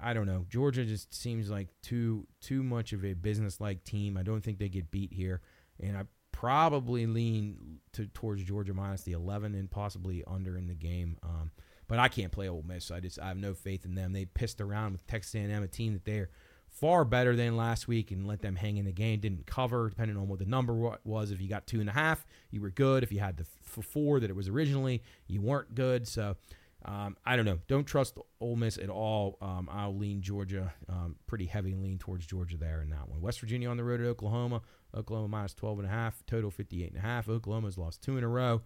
I don't know. Georgia just seems like too too much of a business like team. I don't think they get beat here, and I probably lean to, towards Georgia minus the 11 and possibly under in the game. Um, but I can't play Ole Miss. I just I have no faith in them. They pissed around with Texas A&M, a team that they're far better than last week, and let them hang in the game. Didn't cover, depending on what the number was. If you got two and a half, you were good. If you had the four that it was originally, you weren't good. So. Um, I don't know. Don't trust Ole Miss at all. Um, I'll lean Georgia, um, pretty heavy lean towards Georgia there in that one. West Virginia on the road at Oklahoma. Oklahoma minus 12 and a half, total 58 and a half. Oklahoma's lost two in a row.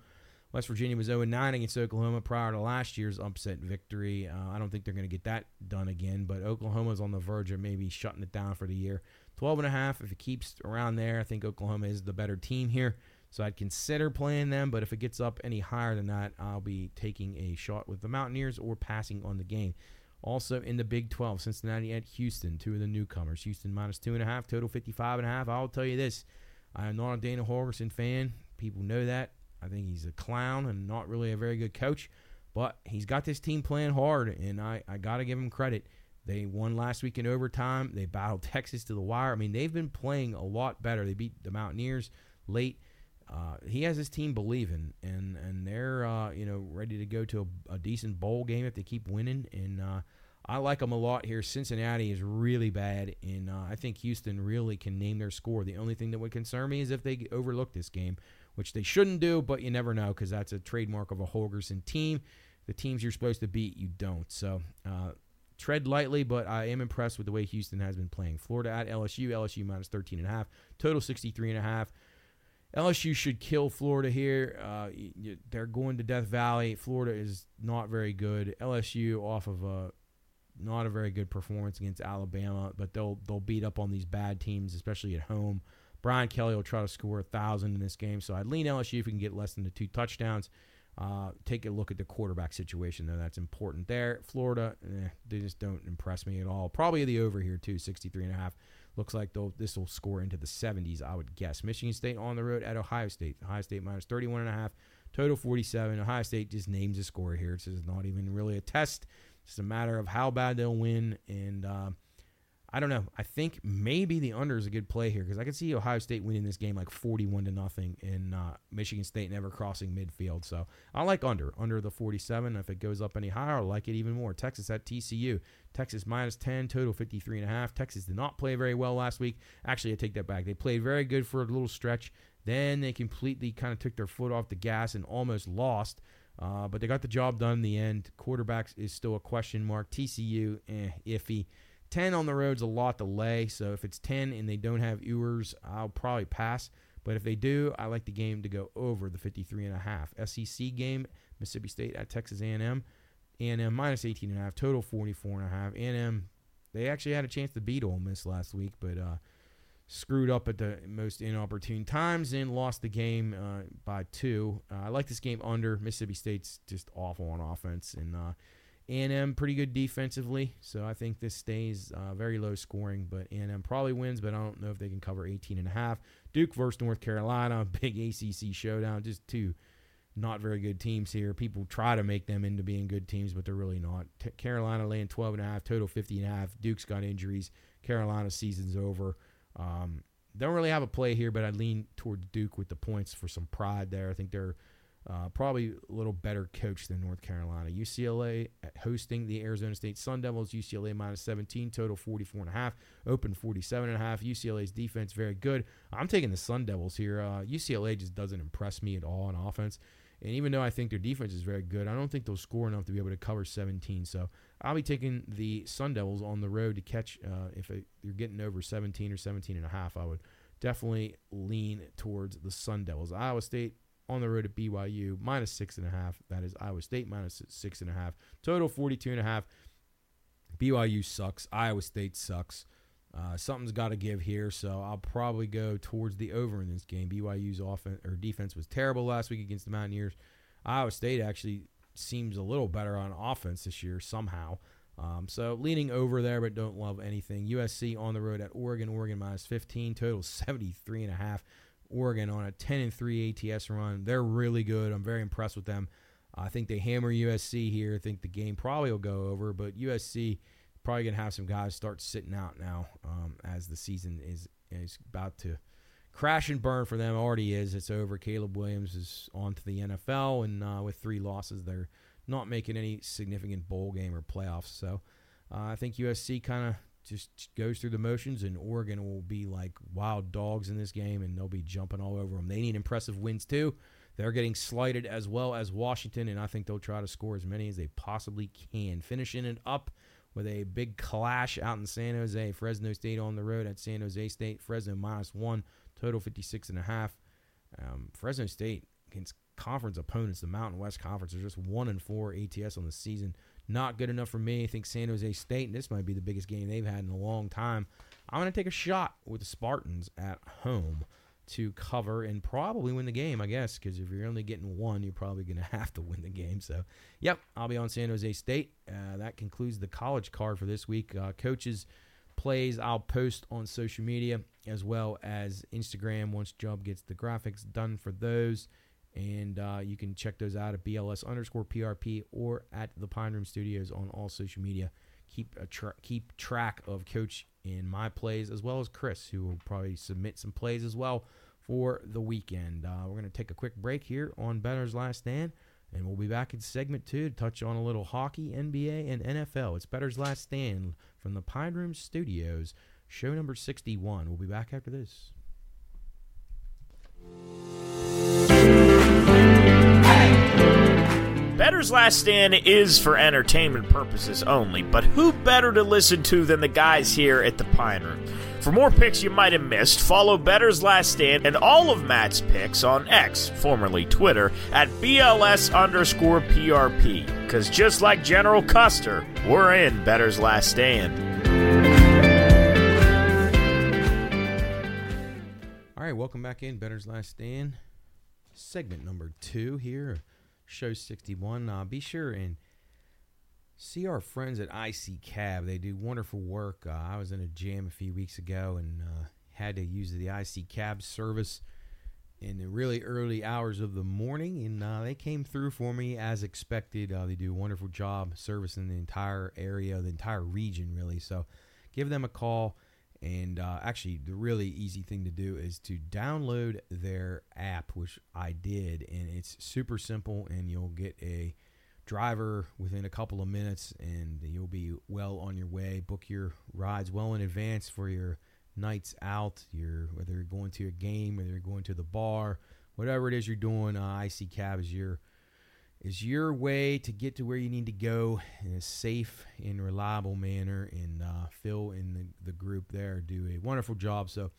West Virginia was 0 9 against Oklahoma prior to last year's upset victory. Uh, I don't think they're going to get that done again, but Oklahoma's on the verge of maybe shutting it down for the year. 12 and a half, if it keeps around there, I think Oklahoma is the better team here. So I'd consider playing them, but if it gets up any higher than that, I'll be taking a shot with the Mountaineers or passing on the game. Also in the Big 12, Cincinnati at Houston, two of the newcomers. Houston minus two and a half, total 55 and a half. I'll tell you this, I am not a Dana Holgorsen fan. People know that. I think he's a clown and not really a very good coach, but he's got this team playing hard, and I, I got to give him credit. They won last week in overtime. They battled *laughs* Texas to the wire. I mean, they've been playing a lot better. They beat the Mountaineers late. uh, he has his team believing, and and they're uh, you know ready to go to a, a, decent bowl game if they keep winning. And uh, I like them a lot here. Cincinnati is really bad, and uh, I think Houston really can name their score. The only thing that would concern me is if they overlook this game, which they shouldn't do, but you never know because that's a trademark of a Holgorsen team. The teams you're supposed to beat, you don't. So uh, tread lightly, but I am impressed with the way Houston has been playing. Florida at LSU, LSU minus 13.5, total 63.5. LSU should kill Florida here. Uh, they're going to Death Valley. Florida is not very good. LSU off of a not a very good performance against Alabama, but they'll they'll beat up on these bad teams, especially at home. Brian Kelly will try to score a thousand in this game, so I'd lean LSU if we can get less than the two touchdowns. Uh, take a look at the quarterback situation, though. That's important there. Florida, eh, they just don't impress me at all. Probably the over here, too, 63 and a half. Looks like this will score into the 70s, I would guess. Michigan State on the road at Ohio State. Ohio State minus 31 and a half. Total 47. Ohio State just names a score here. It's not even really a test. It's a matter of how bad they'll win. And uh, I don't know. I think maybe the under is a good play here because I can see Ohio State winning this game like 41 to nothing and uh, Michigan State never crossing midfield. So I like under, under the 47. If it goes up any higher, I like it even more. Texas at TCU. Texas minus 10, total 53 and a half. Texas did not play very well last week. Actually, I take that back. They played very good for a little stretch. Then they completely kind of took their foot off the gas and almost lost. Uh, but they got the job done in the end. Quarterbacks is still a question mark. TCU, eh, iffy. 10 on the road's a lot to lay. So if it's 10 and they don't have Ewers, I'll probably pass. But if they do, I like the game to go over the 53 and a half. SEC game, Mississippi State at Texas A&M. A&M minus 18 and a half, total 44 and a half. A&M, they actually had a chance to beat Ole Miss last week, but uh, screwed up at the most inopportune times and lost the game uh, by two. Uh, I like this game under. Mississippi State's just awful on offense, and uh, a&M pretty good defensively, so I think this stays uh, very low scoring. But A&M probably wins, but I don't know if they can cover 18 and a half. Duke versus North Carolina, *laughs* big ACC showdown. Just two not very good teams here. People try to make them into being good teams, but they're really not. T- Carolina laying 12 and a half, total 50 and a half. Duke's got injuries. Carolina season's over. Um, don't really have a play here, but I'd lean towards Duke with the points for some pride there. I think they're uh, probably a little better coach than North Carolina. UCLA hosting the Arizona State Sun Devils. UCLA minus 17, total 44 and a half, open 47 and a half. UCLA's defense very good. I'm taking the Sun Devils here. Uh, UCLA just doesn't impress me at all on offense. And even though I think their defense is very good, I don't think they'll score enough to be able to cover 17. So I'll be taking the Sun Devils on the road to catch. Uh, if you're getting over 17 or 17 and a half, I would definitely lean towards the Sun Devils. Iowa State on the road at BYU, minus six and a half. That is Iowa State minus six and a half. Total 42 and a half. BYU sucks. Iowa State sucks. Uh, something's got to give here, so I'll probably go towards the over in this game. BYU's offense or defense was terrible last week against the Mountaineers. Iowa State actually seems a little better on offense this year somehow. Um, so leaning over there, but don't love anything. USC on the road at Oregon. Oregon minus 15, total 73 and a half. Oregon on a 10 and 3 ATS run. They're really good. I'm very impressed with them. I think they hammer USC here. I think the game probably will go over, but USC probably going to have some guys start sitting out now um, as the season is is about to crash and burn for them. Already is. It's over. Caleb Williams is on to the NFL, and uh, with three losses, they're not making any significant bowl game or playoffs. So uh, I think USC kind of just goes through the motions, and Oregon will be like wild dogs in this game, and they'll be jumping all over them. They need impressive wins too. They're getting slighted as well as Washington, and I think they'll try to score as many as they possibly can. Finishing it up with a big clash out in San Jose. Fresno State on the road at San Jose State. Fresno minus one, total 56 and a half. Um, Fresno State against conference opponents, the Mountain West Conference, are just one and four ATS on the season. Not good enough for me. I think San Jose State, and this might be the biggest game they've had in a long time. I'm going to take a shot with the Spartans at home to cover and probably win the game, I guess, because if you're only getting one, you're probably going *laughs* to have to win the game. So, yep, I'll be on San Jose State. Uh, that concludes the college card for this week. Uh, coaches plays I'll post on social media as well as Instagram once Job gets the graphics done for those. And uh, you can check those out at BLS underscore PRP or at the Pine Room Studios on all social media. Keep a tra- keep track of Coach in my plays as well as Chris, who will probably submit some plays as well for the weekend. Uh, we're going to take a quick break here on Bettor's Last Stand, and we'll be back in segment two to touch on a little hockey, NBA, and NFL. It's Bettor's Last Stand from the Pine Room Studios, show number 61. We'll be back after this. Bettor's Last Stand is for entertainment purposes only, but who better to listen to than the guys here at the Pine Room? For more picks you might have missed, follow Bettor's Last Stand and all of Matt's picks on X, formerly Twitter, at BLS underscore PRP. Because just like General Custer, we're in Bettor's Last Stand. All right, welcome back in Bettor's Last Stand, segment number two here show 61. Uh, be sure and see our friends at IC Cab. They do wonderful work. Uh, I was in a jam a few weeks ago and uh, had to use the IC Cab service in the really early hours of the morning, and uh, they came through for me as expected. Uh, they do a wonderful job servicing the entire area, the entire region, really. So give them a call. And uh, actually, the really easy thing to do is to download their app, which I did, and it's super simple. And you'll get a driver within a couple of minutes, and you'll be well on your way. Book your rides well in advance for your nights out. Your whether you're going to a game, whether you're going to the bar, whatever it is you're doing. Uh, IC Cab is your is your way to get to where you need to go in a safe and reliable manner. And uh, Phil and the, the group there do a wonderful job. So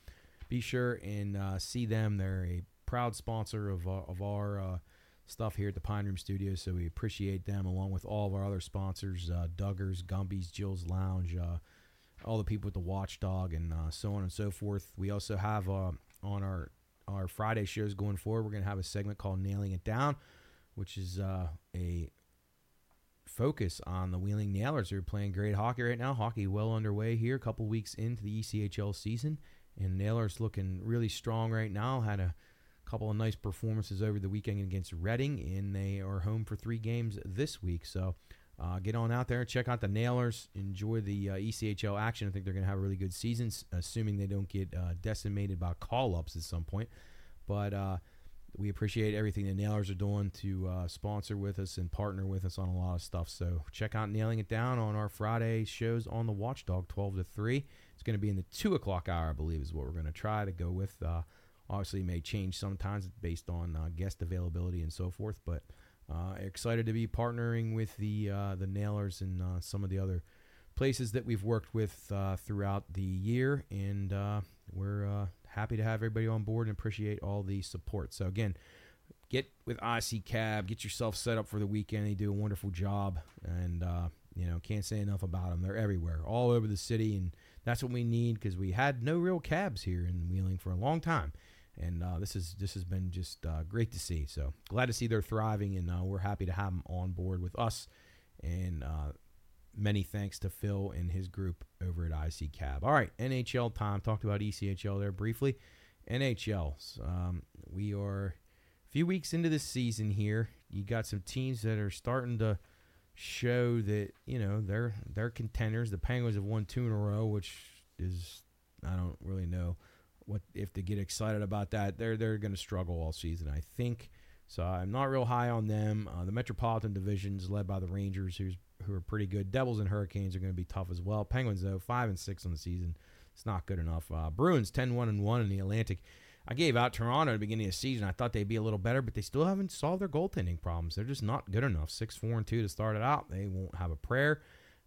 be sure and uh, see them. They're a proud sponsor of, uh, of our uh, stuff here at the Pine Room Studio. So we appreciate them along with all of our other sponsors uh, Duggars, Gumby's, Jill's Lounge, uh, all the people with the Watchdog, and so on and so forth. We also have on our, our Friday shows going forward, we're going to have a segment called Nailing It Down which is uh, a focus on the Wheeling Nailers who are playing great hockey right now. Hockey well underway here, a couple weeks into the ECHL season, and Nailers looking really strong right now. Had a couple of nice performances over the weekend against Reading, and they are home for three games this week. So uh, get on out there check out the Nailers. Enjoy the uh, ECHL action. I think they're going to have a really good season, assuming they don't get uh, decimated by call ups at some point. But uh, we appreciate everything the Nailers are doing to uh, sponsor with us and partner with us on a lot of stuff. So check out Nailing It Down on our Friday shows on the Watchdog, 12 to 3. It's going to be in the 2 o'clock hour, I believe, is what we're going to try to go with. Uh, obviously, may change sometimes based on uh, guest availability and so forth, but uh, excited to be partnering with the, uh, the Nailers and uh, some of the other places that we've worked with throughout the year. And we're happy to have everybody on board and appreciate all the support. So again, get with IC Cab, get yourself set up for the weekend. They do a wonderful job, and uh, you know can't say enough about them. They're everywhere, all over the city, and that's what we need because we had no real cabs here in Wheeling for a long time. And uh, this is this has been just uh, great to see. So glad to see they're thriving, and uh, we're happy to have them on board with us. And uh, many thanks to Phil and his group over at IC Cab. All right, NHL time. Talked about ECHL there briefly. NHL. Um, we are a few weeks into the season here. You got some teams that are starting to show that you know they're they're contenders. The Penguins have won two in a row, which is I don't really know what if they get excited about that. They're they're going to struggle all season, I think. So I'm not real high on them. Uh, the Metropolitan Division is led by the Rangers, who's who are pretty good. Devils and Hurricanes are going to be tough as well. Penguins though five and six on the season, it's not good enough. Uh, Bruins 10-1 and one in the Atlantic. I gave out Toronto at the beginning of the season. I thought they'd be a little better, but they still haven't solved their goaltending problems. They're just not good enough. Six four and two to start it out. They won't have a prayer,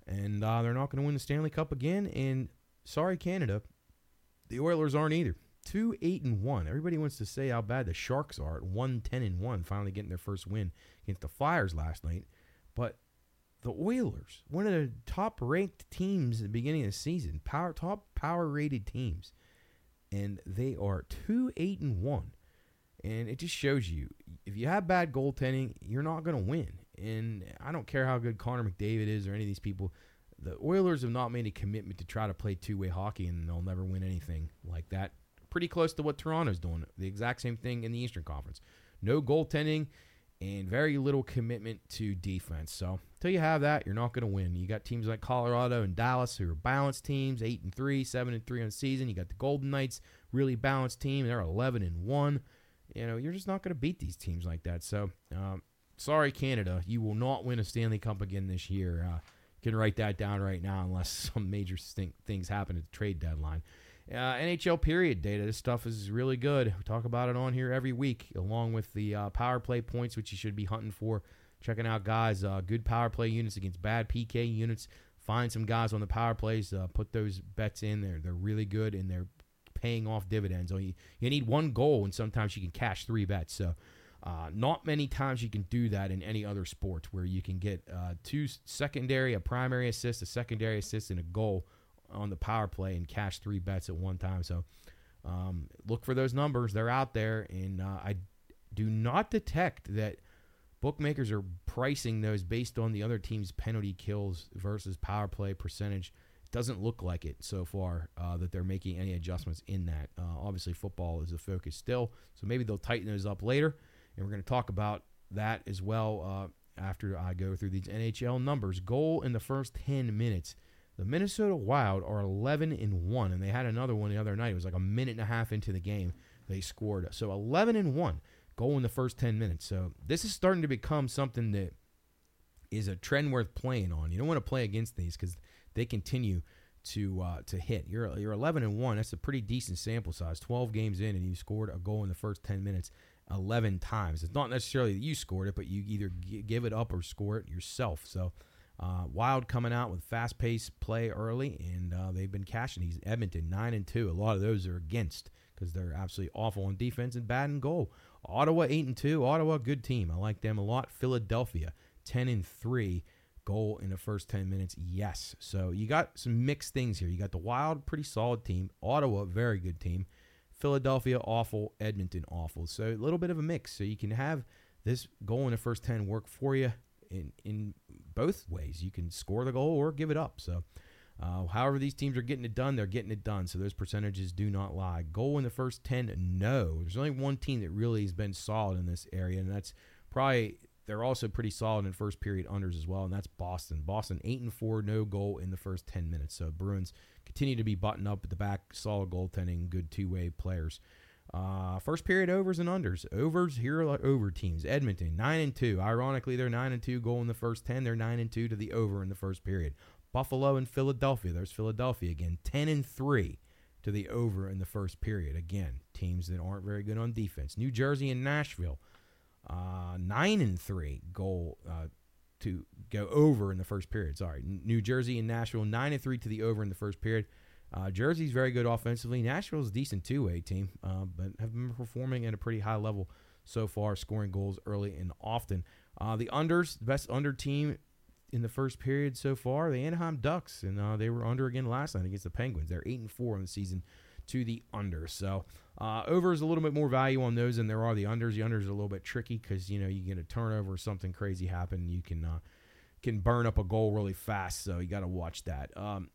and uh, they're not going to win the Stanley Cup again. And sorry, Canada, the Oilers aren't either. Two eight and one. Everybody wants to say how bad the Sharks are at one ten and one, finally getting their first win against the Flyers last night. But the Oilers, one of the top ranked teams at the beginning of the season, power top power rated teams, and they are two eight and one, and it just shows you if you have bad goaltending, you're not going to win. And I don't care how good Connor McDavid is or any of these people. The Oilers have not made a commitment to try to play two way hockey, and they'll never win anything like that. Pretty close to what Toronto's doing. The exact same thing in the Eastern Conference. No goaltending and very little commitment to defense. So Until you have that, you're not going to win. You got teams like Colorado and Dallas who are balanced teams, eight and three, seven and three on season. You got the Golden Knights, really balanced team. They're eleven and one. You know, you're just not going to beat these teams like that. So, um, sorry, Canada, you will not win a Stanley Cup again this year. Uh, can write that down right now, unless *laughs* some major things happen at the trade deadline. Uh, NHL period data. This stuff is really good. We talk about it on here every week, along with the uh, power play points, which you should be hunting for. Checking out guys, uh, good power play units against bad PK units. Find some guys on the power plays. Uh, put those bets in there. They're really good and they're paying off dividends. So you, you need one goal, and sometimes you can cash three bets. So uh, not many times you can do that in any other sport where you can get uh, two secondary, a primary assist, a secondary assist, and a goal on the power play and cash three bets at one time. So um, look for those numbers; they're out there, and uh, I do not detect that bookmakers are pricing those based on the other team's penalty kills versus power play percentage. It doesn't look like it so far uh, that they're making any adjustments in that. Uh, obviously, football is the focus still, so maybe they'll tighten those up later, and we're going to talk about that as well uh, after I go through these NHL numbers. Goal in the first 10 minutes. The Minnesota Wild are 11 and 1, and they had another one the other night. It was like a minute and a half into the game they scored. So 11 and 1 goal in the first 10 minutes. So this is starting to become something that is a trend worth playing on. You don't want to play against these because they continue to uh, to hit. You're you're 11 and 1. That's a pretty decent sample size. 12 games in and you scored a goal in the first 10 minutes 11 times. It's not necessarily that you scored it, but you either give it up or score it yourself. So uh, Wild coming out with fast paced play early, and uh, they've been cashing He's Edmonton nine and two. A lot of those are against because they're absolutely awful on defense and bad in goal. Ottawa eight and two. Ottawa good team. I like them a lot. Philadelphia ten and three. Goal in the first ten minutes. Yes. So you got some mixed things here. You got the Wild, pretty solid team. Ottawa, very good team. Philadelphia, awful. Edmonton, awful. So a little bit of a mix. So you can have this goal in the first ten work for you in in both ways. You can score the goal or give it up. So, uh, however these teams are getting it done, they're getting it done. So those percentages do not lie. Goal in the first ten, no. There's only one team that really has been solid in this area, and that's probably they're also pretty solid in first period unders as well, and that's Boston. Boston eight and four, no goal in the first ten minutes. So Bruins continue to be buttoned up at the back, solid goaltending, good two way players. Uh, first period overs and unders. Overs here are over teams. Edmonton nine and two. Ironically, they're nine and two. Goal in the first ten. They're nine and two to the over in the first period. Buffalo and Philadelphia. There's Philadelphia again. Ten and three to the over in the first period. Again, teams that aren't very good on defense. New Jersey and Nashville. Uh, nine and three goal uh, to go over in the first period. Sorry, New Jersey and Nashville nine and three to the over in the first period. Uh, Jersey's very good offensively. Nashville's a decent two-way team, uh, but have been performing at a pretty high level so far, scoring goals early and often. Uh, the unders, the best under team in the first period so far, the Anaheim Ducks, and uh, they were under again last night against the Penguins. They're eight and four in the season to the under. So uh, over is a little bit more value on those than there are the unders. The unders are a little bit tricky because you know you get a turnover, or something crazy happen, you can uh, can burn up a goal really fast. So you got to watch that. Um,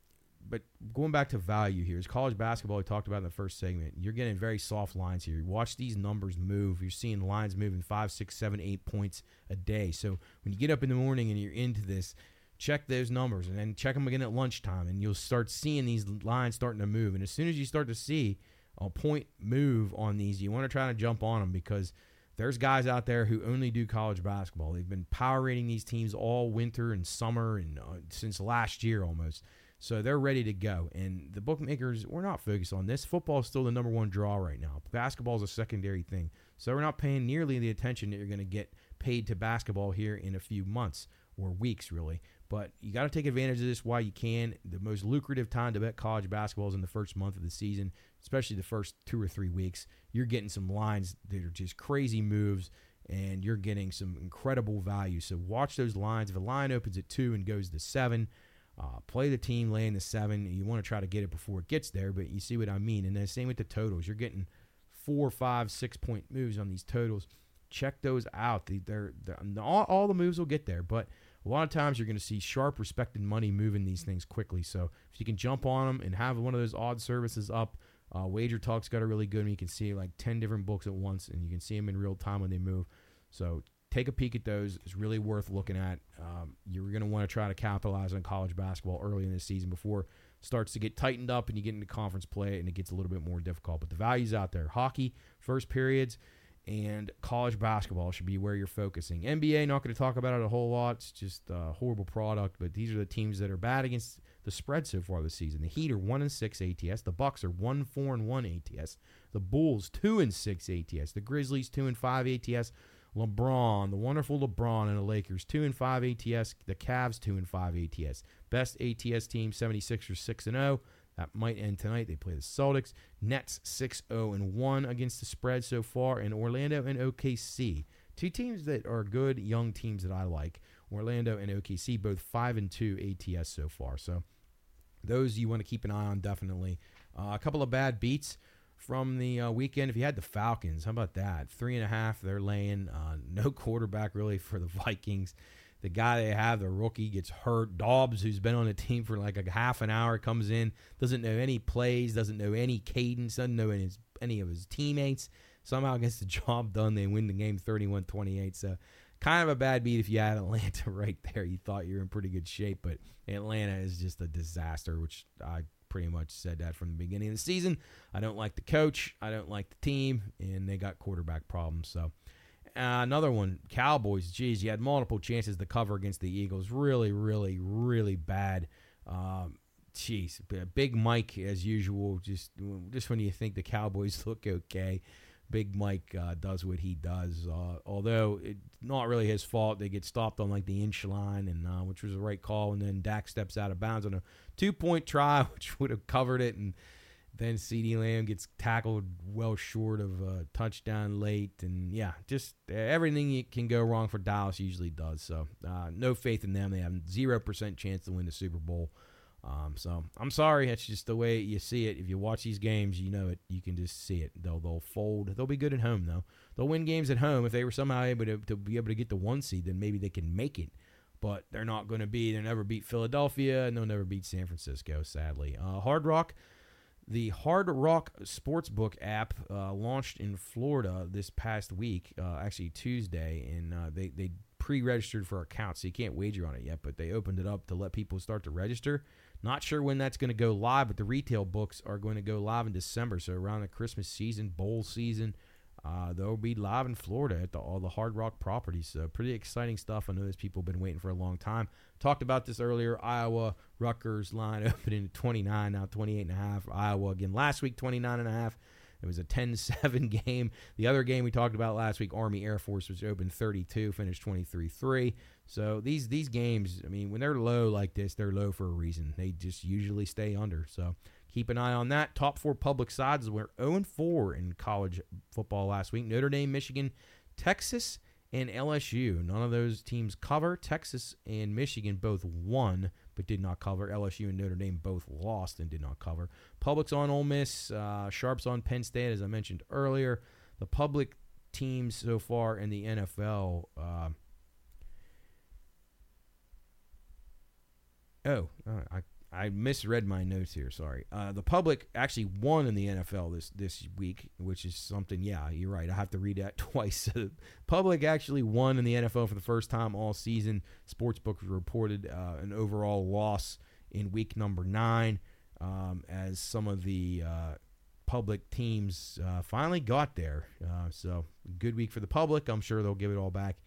but going back to value here is college basketball. We talked about in the first segment. You're getting very soft lines here. watch these numbers move. You're seeing lines moving five, six, seven, eight points a day. So when you get up in the morning and you're into this, check those numbers and then check them again at lunchtime, and you'll start seeing these lines starting to move. And as soon as you start to see a point move on these, you want to try to jump on them because there's guys out there who only do college basketball. They've been power rating these teams all winter and summer and uh, since last year almost. So they're ready to go. And the bookmakers, we're not focused on this. Football is still the number one draw right now. Basketball is a secondary thing. So we're not paying nearly the attention that you're going to get paid to basketball here in a few months or weeks, really. But you got to take advantage of this while you can. The most lucrative time to bet college basketball is in the first month of the season, especially the first two or three weeks. You're getting some lines that are just crazy moves and you're getting some incredible value. So watch those lines. If a line opens at two and goes to seven, uh, play the team laying the seven. You want to try to get it before it gets there, but you see what I mean. And then same with the totals. You're getting four, five, six point moves on these totals. Check those out. They're, they're, all, all the moves will get there, but a lot of times you're going to see sharp, respected money moving these things quickly. So if you can jump on them and have one of those odd services up, uh, Wager Talk's got a really good one. You can see like 10 different books at once, and you can see them in real time when they move. So take a peek at those. It's really worth looking at. Um, you're going to want to try to capitalize on college basketball early in the season before it starts to get tightened up and you get into conference play and it gets a little bit more difficult. But the value's out there. Hockey, first periods, and college basketball should be where you're focusing. NBA, not going to talk about it a whole lot. It's just a horrible product. But these are the teams that are bad against the spread so far this season. The Heat are one and six ATS. The Bucks are one four and one ATS. The Bulls two and six ATS. The Grizzlies two and five ATS. LeBron, the wonderful LeBron and the Lakers, 2 and 5 ATS. The Cavs, 2 and 5 ATS. Best ATS team, 76ers, 6 and 0. That might end tonight. They play the Celtics. Nets 6 0 and 1 against the spread so far. And Orlando and OKC. Two teams that are good young teams that I like. Orlando and OKC, both 5 and 2 ATS so far. So those you want to keep an eye on definitely. Uh, a couple of bad beats from the uh, weekend. If you had the Falcons, how about that? Three and a half, they're laying. Uh, no *laughs* quarterback really for the Vikings. The guy they have, the rookie, gets hurt. Dobbs, who's been on the team for like a half an hour, comes in, doesn't know any plays, doesn't know any cadence, doesn't know any, any of his teammates. Somehow gets the *laughs* job done. They win the game 31 28. So, kind of a bad beat if you had Atlanta *laughs* right there. You thought you were in pretty good shape, but Atlanta is just a disaster, which I pretty much said that from the beginning of the season. I don't like the coach. I don't like the team, and they got quarterback problems. So uh, another one, Cowboys. Geez, you had multiple chances to cover against the Eagles. Really, really, really bad. Um, Jeez, Big Mike as usual. Just just when you think the Cowboys *laughs* look okay, Big Mike uh, does what he does. Uh, although it's not really his fault. They get stopped on like the inch line, and uh, which was the right call. And then Dak steps out of bounds on a two point try, *laughs* which would have covered it. And then CeeDee Lamb gets tackled well short of a touchdown late. And yeah, just everything can go wrong for Dallas usually does. So uh, no faith in them. They have 0% chance to win the Super Bowl. Um, so I'm sorry, that's just the way you see it. If you watch these games, you know it. You can just see it. They'll they'll fold. They'll be good at home though. They'll win games at home. If they were somehow able to, to be able to get the one seed, then maybe they can make it. But they're not going to be. They'll never beat Philadelphia, and they'll never beat San Francisco. Sadly, uh, Hard Rock. The Hard Rock Sportsbook app uh, launched in Florida this past week, uh, actually Tuesday, and uh, they they pre-registered for accounts, so you can't wager on it yet. But they opened it up to let people start to register. Not sure when that's going to go live, but the retail books are going to go live in December. So around the Christmas season, bowl season, uh, they'll be live in Florida at the, all the Hard Rock properties. So pretty exciting stuff. I know those people have been waiting for a long time. Talked about this earlier. Iowa, Rutgers line *laughs* opening at 29, now 28 and a half. Iowa again last week, 29 and a half. It was a 10-7 *laughs* game. The other game we talked about last week, Army Air Force, was open 32, finished 23-3. So these these games, I mean, when they're low like this, they're low for a reason. They just usually stay under. So keep an eye on that. Top four public sides were 0 4 in college football last week. Notre Dame, Michigan, Texas, and LSU. None of those teams cover. Texas and Michigan both won, but did not cover. LSU and Notre Dame both lost and did not cover. Public's on Ole Miss. Uh, Sharps on Penn State, as I mentioned earlier. The public teams so far in the NFL. Uh, Oh, I I misread my notes here. Sorry. Uh, the public actually won in the NFL this this week, which is something. Yeah, you're right. I have to read that *laughs* twice. *laughs* public actually won in the NFL for the first time all season. Sportsbook reported uh, an overall loss in week number nine, um, as some of the uh, public teams uh, finally got there. Uh, so good week for the public. I'm sure they'll give it all back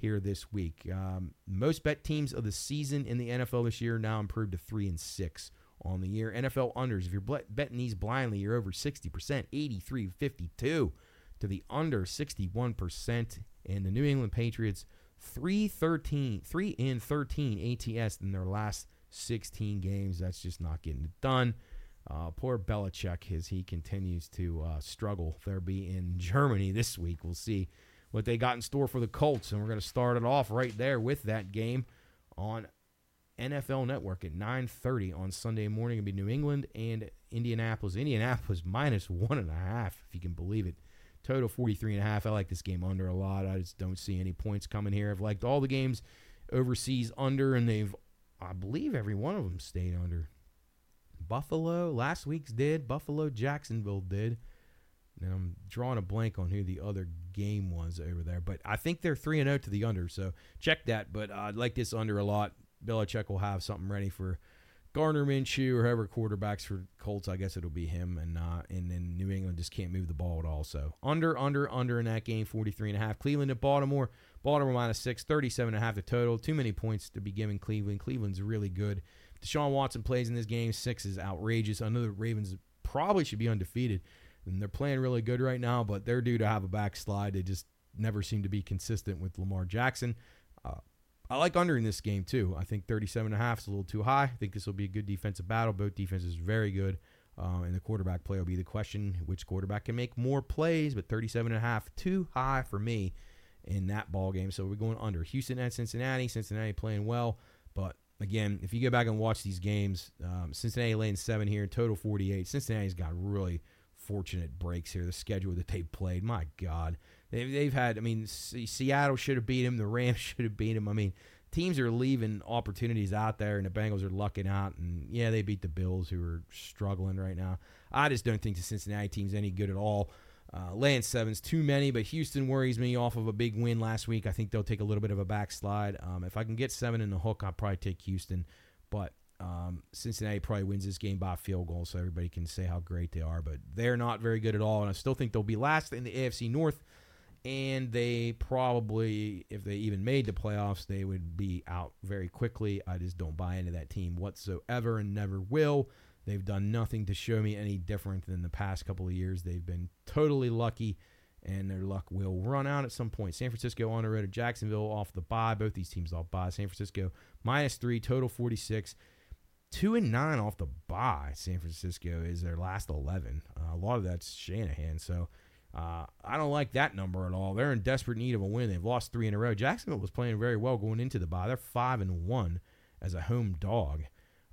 here this week. Um, most bet teams of the season in the NFL this year now improved to three and six on the year. NFL unders, if you're betting these blindly, you're over 60%, 83 52 to the under 61%. And the New England Patriots, 3 13, 3 and 13 ATS in their last 16 games. That's just not getting it done. Uh, poor Belichick as he continues to uh, struggle. They'll be in Germany this week. We'll see what they got in store for the Colts. And we're going to start it off right there with that game on NFL Network at 9:30 on Sunday morning. It'll be New England and Indianapolis. Indianapolis *laughs* minus one and a half, if you can believe it. Total 43 and a half. I like this game under a lot. I just don't see any points coming here. I've liked all the games overseas under, and they've, I believe, every one of them stayed under. Buffalo last week's did. Buffalo, Jacksonville did. And I'm drawing a blank on who the other game was over there. But I think they're 3 and 0 to the under, so check that. But I'd like this under a lot. Belichick will have something ready for Gardner Minshew or whoever quarterbacks for Colts. I guess it'll be him, and uh, and then New England just can't move the ball at all. So under, under, under in that game, 43 and a half. Cleveland at Baltimore. Baltimore minus six, 37 and a half the total. Too many points to be given Cleveland. Cleveland's really good. Deshaun Watson plays in this game. Six is outrageous. I know the Ravens probably should be undefeated, and they're playing really good right now, but they're due to have a backslide. They just never seem to be consistent with Lamar Jackson. Uh, I like under in this game too. I think 37 and a half is a little too high. I think this will be a good defensive battle. Both defenses very good. Uh, and the quarterback play will be the question. Which quarterback can make more plays? But 37 and a half, too high for me in that ball game. So we're going under. Houston at Cincinnati. Cincinnati playing well, but again, if you go back and watch these games, um, Cincinnati laying seven here, total 48. Cincinnati's got really fortunate breaks here. The schedule that they played, my God, they've, they've had. I mean, Seattle should have beat him. The Rams *laughs* should have beat him. I mean, teams are leaving opportunities out there, and the Bengals are lucking out. And yeah, they beat the Bills, who are struggling right now. I just don't think the Cincinnati team's any good at all. Uh, laying sevens too many, but Houston worries me off of a big win last week. I think they'll take a little bit of a backslide. Um, if I can get seven in the hook, I'll probably take Houston. But um, Cincinnati probably wins this game by a field goal, so everybody can say how great they are. But they're not very good at all, and I still think they'll be last in the AFC North. And they probably, if they even made the playoffs, they would be out very quickly. I just don't buy into that team whatsoever and never will. They've done nothing to show me any different than the past couple of years. They've been totally lucky, and their luck will run out at some point. San Francisco on the road to Jacksonville off the bye. Both these teams off bye. San Francisco minus three, total 46. Two and nine off the bye. San Francisco is their last 11. Uh, a lot of that's Shanahan. So uh, I don't like that number at all. They're in desperate need of a win. They've lost three in a row. Jacksonville was playing very well going into the bye. They're five and one as a home dog.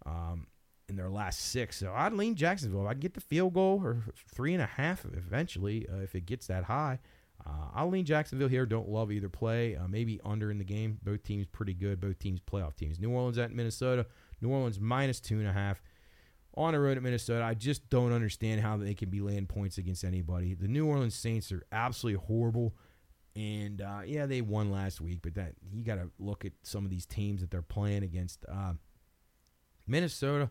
Um, in their last six. So I'd lean Jacksonville. If I get the field goal or three and a half eventually, uh, if it gets that high, uh, I'll lean Jacksonville here. Don't love either play. Uh, maybe under in the game. Both teams pretty good. Both teams playoff teams. New Orleans at Minnesota. New Orleans minus two and a half. On the road at Minnesota, I just don't understand how they can be laying points against anybody. The New Orleans Saints are absolutely horrible. And uh, yeah, they won last week, but that you got to look at some of these teams that they're playing against. Uh, Minnesota,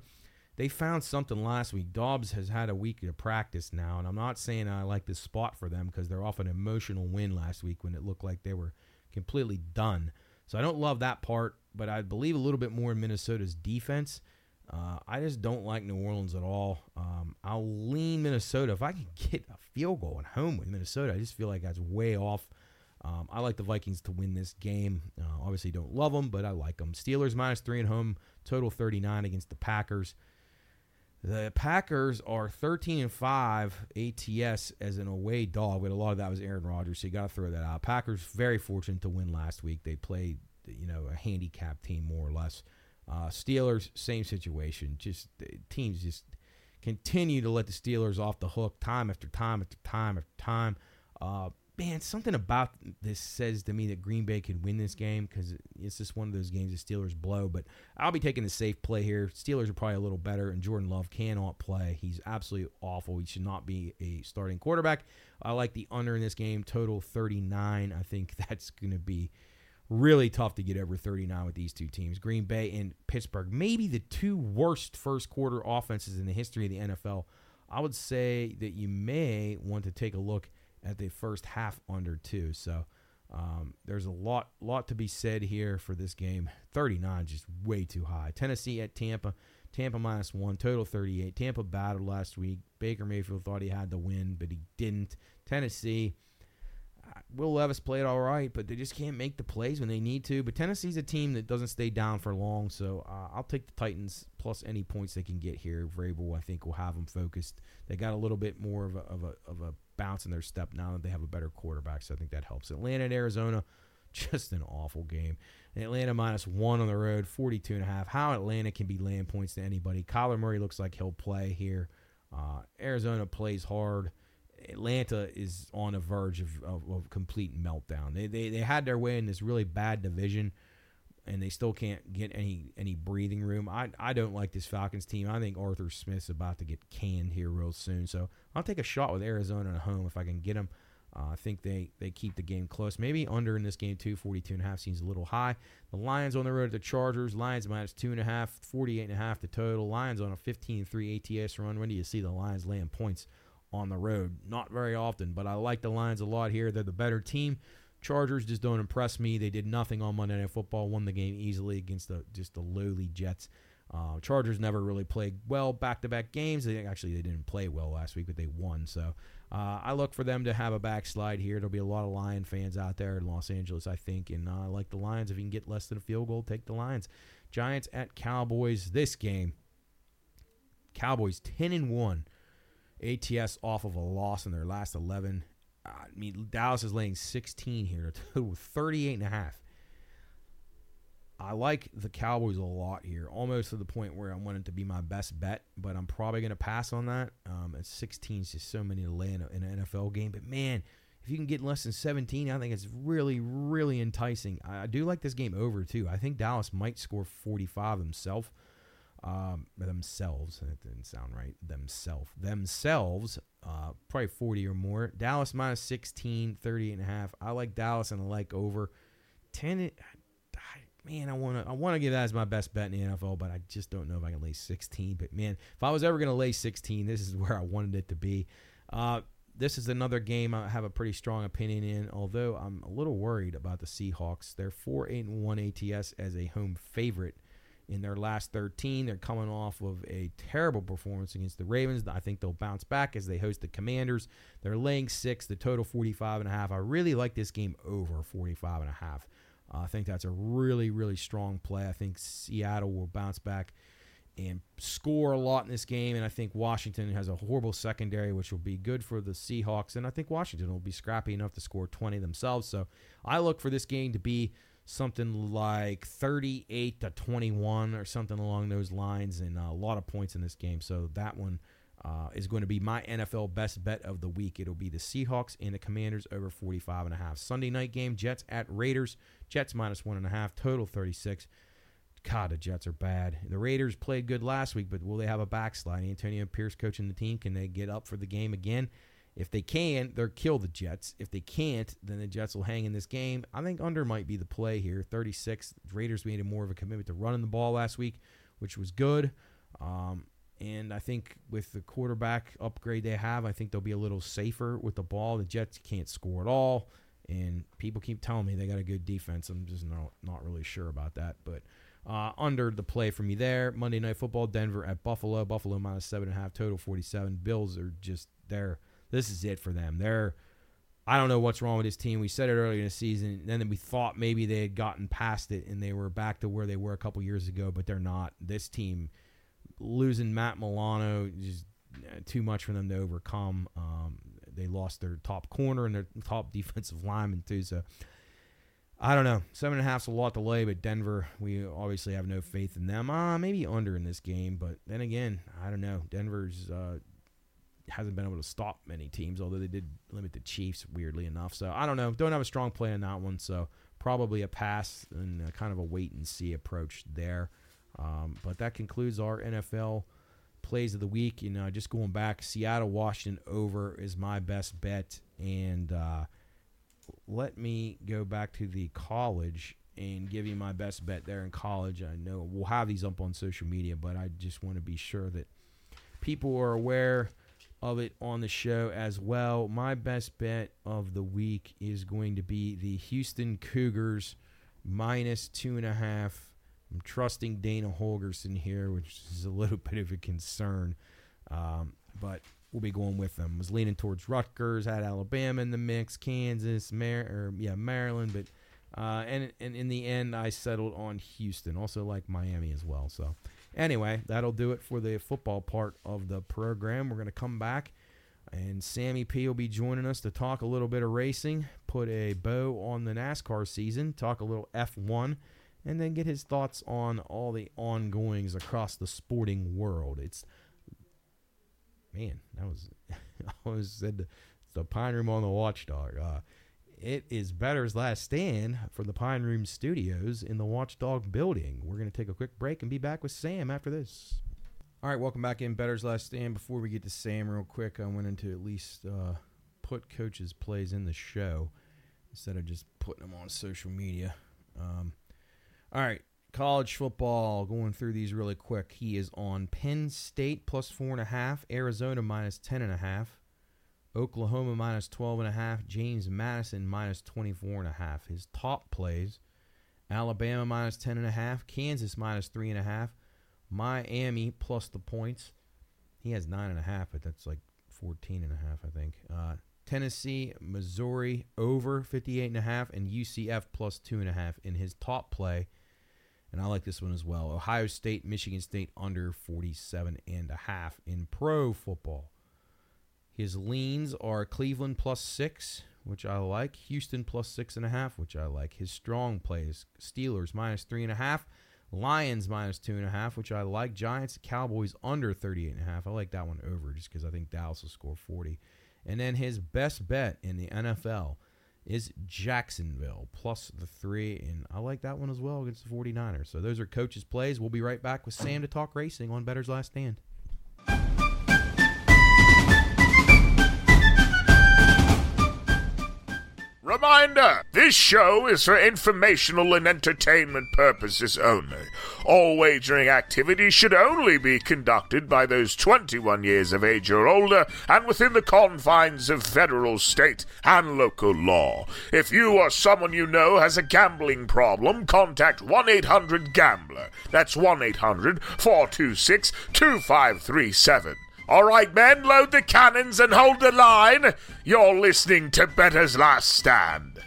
they found something last week. Dobbs has had a week of practice now, and I'm not saying I like this spot for them because they're off an emotional win last week when it looked like they were completely done. So I don't love that part, but I believe a little bit more in Minnesota's defense. Uh, I just don't like New Orleans at all. Um, I'll lean Minnesota if I can get a field goal at home with Minnesota. I just feel like that's way off. Um, I like the Vikings to win this game. Uh, obviously, don't love them, but I like them. Steelers minus three at home, total 39 against the Packers. The Packers are 13 and 5 ATS as an away dog, but a lot of that was Aaron Rodgers, so you got to throw that out. Packers very fortunate to win last week. They played, you know, a handicap team more or less. Uh, Steelers, same situation. Just teams just continue to let the Steelers off the hook time after time after time after time. Uh, man, something about this says to me that Green Bay could win this game because it's just one of those games the Steelers blow. But I'll be taking the safe play here. Steelers are probably a little better, and Jordan Love cannot play. He's absolutely awful. He should not be a starting quarterback. I like the under in this game, total 39. I think *laughs* that's going to be really tough to get over 39 with these two teams. Green Bay and Pittsburgh, maybe the two worst first quarter offenses in the history of the NFL. I would say that you may want to take a look at the first half under two. So um, there's a lot lot to be said here for this game. 39 just way too high. Tennessee at Tampa. Tampa minus one, total 38. Tampa battled last week. Baker Mayfield thought he had the win, but he didn't. Tennessee, Will Levis played all right, but they just can't make the plays when they need to. But Tennessee's a team that doesn't stay down for long, so uh, I'll take the Titans plus any points they can get here. Vrabel, I think, will have them focused. They got a little bit more of a, of a, of a bounce in their step now that they have a better quarterback. So I think that helps. Atlanta and Arizona, *laughs* just an awful game. Atlanta minus one on the road, 42 and a half. How Atlanta can be laying points to anybody. Kyler Murray looks like he'll play here. Uh, Arizona plays hard. Atlanta is on the verge of, of, of complete meltdown. They, they they had their way in this really bad division and they still can't get any any breathing room. I I don't like this Falcons team. I think Arthur Smith's about to get canned here real soon. So I'll take a shot with Arizona at home if I can get them. Uh, I think they, they keep the game close. Maybe under in this game, too. 42 and a half seems a little high. The Lions on the road at the Chargers. Lions minus two and a half, 48 and a half the total. Lions on a 15-3 ATS run. When do you see the Lions laying points on the road? Not very often, but I like the Lions a lot here. They're the better team. Chargers just don't impress me. They did nothing on Monday Night Football. Won the game easily against the just the lowly Jets. Uh, Chargers never really played well back-to-back games. They actually they didn't play well last week, but they won. So uh, I look for them to have a backslide here. There'll be a lot of Lion fans out there in Los Angeles, I think, and uh, I like the Lions. If you can get less than a field goal, take the Lions. Giants at Cowboys. This game, Cowboys ten and one, ATS off of a loss in their last eleven. I mean, Dallas is laying 16 here, *laughs* total 38 and a half. I like the Cowboys a lot here, almost to the point where I want it to be my best bet, but I'm probably going to pass on that. Um, at 16 is just so many to lay in, a, in an NFL game. But man, if you can get less than 17, I think it's really, really enticing. I, do like this game over too. I think Dallas might score 45 themselves. Um, themselves. That didn't sound right. Themselves. Themselves. Uh, probably 40 or more. Dallas minus 16, 30 and a half. I like Dallas and I like over 10 man, I want to I want to give that as my best bet in the NFL, but I just don't know if I can lay 16. But man, if I was ever going to lay 16, this is *laughs* where I wanted it to be. Uh, this is another game I have a pretty strong opinion in, although I'm a little worried about the Seahawks. They're 4 8 1 ATS as a home favorite in their last 13. They're coming off of a terrible performance against the Ravens. I think they'll bounce back as they host the Commanders. They're laying 6, the total 45 and a half. I really like this game over 45 and a half. Uh, I think that's a really, really strong play. I think Seattle will bounce back and score a lot in this game. And I think Washington has a horrible secondary, which will be good for the Seahawks. And I think Washington will be scrappy enough to score 20 themselves. So I look for this game to be something like 38 to 21 or something along those lines, and a lot of points in this game. So that one uh, is going to be my NFL best bet of the week. It'll be the Seahawks and the Commanders over 45 and a half. Sunday night game, Jets at Raiders. Jets minus one and a half, total 36. God, the Jets are bad. The Raiders played good last week, but will they have a backslide? Antonio Pierce coaching the team. Can they get up for the game again? If they can, they'll kill the Jets. If they can't, then the Jets will hang in this game. I think under might be the play here. 36. Raiders made more of a commitment to running the ball last week, which was good. Um, and I think with the quarterback upgrade they have, I think they'll be a little safer with the ball. The Jets can't score at all, and people keep telling me they got a good defense. I'm just not not really sure about that, but. Uh, under the play for me there. Monday Night Football, Denver at Buffalo. Buffalo minus seven and a half, total 47. Bills are just there. This is it for them. They're, I don't know what's wrong with this team. We said it earlier in the season. Then we thought maybe they had gotten past it and they were back to where they were a couple years ago, but they're not. This team losing Matt Milano just uh, too much for them to overcome. Um, they lost their top corner and their top *laughs* defensive lineman too. So I don't know. Seven and a half's a lot to lay, but Denver, we obviously have no faith in them. Uh, maybe under in this game, but then again, I don't know. Denver's uh, hasn't been able to stop many teams, although they did limit the Chiefs weirdly enough. So I don't know. Don't have a strong play on that one. So probably a pass and kind of a wait and see approach there. Um, but that concludes our NFL plays of the week. You know, just going back, Seattle Washington over is my best bet. And uh, let me go back to the college and give you my best bet there in college. I know we'll have these up on social media, but I just want to be sure that people are aware of it on the show as well. My best bet of the week is going to be the Houston Cougars minus two and a half I'm trusting Dana Holgorsen here, which is a little *laughs* bit of a concern. Um, but we'll be going with them. Was leaning towards Rutgers, had Alabama in the mix, Kansas, Mar- or yeah, Maryland, but uh, and and in the end, I settled on Houston. Also like Miami as well. So anyway, that'll do it for the football part of the program. We're gonna come back. And Sammy P will be joining us to talk a little bit of racing, put a bow on the NASCAR season, talk a little F1, and then get his thoughts on all the ongoings across the sporting world. It's man, that was *laughs* I always said the, the Pine Room on the Watchdog. Uh, it is Bettor's Last Stand from the Pine Room Studios in the Watchdog building. We're going to take a quick break and be back with Sam after this. All right, welcome back in Bettor's Last Stand. Before we get to Sam, real quick, I went to at least uh, put coaches' plays in the show instead of just putting them on social media. Um, all right, college football. Going through these really quick. He is on Penn State plus four and a half, Arizona minus ten and a half, Oklahoma minus twelve and a half, James Madison minus twenty four and a half. His top plays: Alabama minus ten and a half, Kansas minus three and a half, Miami plus the points. He has nine and a half, but that's like 14 and a half, I think. Uh, Tennessee, Missouri over 58 and a half, and UCF plus two and a half in his top play. And I like this one as well. Ohio State, Michigan State under 47 and a half in pro football. His leans are Cleveland plus six, which I like. Houston plus six and a half, which I like. His strong plays Steelers minus three and a half. Lions minus two and a half, which I like. Giants, Cowboys under 38 and a half. I like that one over just because I think Dallas will score 40. And then his best bet in the NFL is Jacksonville plus the three. And I like that one as well against the 49ers. So those are coaches' plays. We'll be right back with Sam to talk racing on Bettor's Last Stand. Reminder this show is for informational and entertainment purposes only. All wagering activities should only be conducted by those 21 years of age or older and within the confines of federal, state, and local law. If you or someone you know has a gambling problem, contact 1 800 Gambler. That's 1 800 426 2537. All right, men, load the cannons and hold the line. You're listening to Bettor's Last Stand.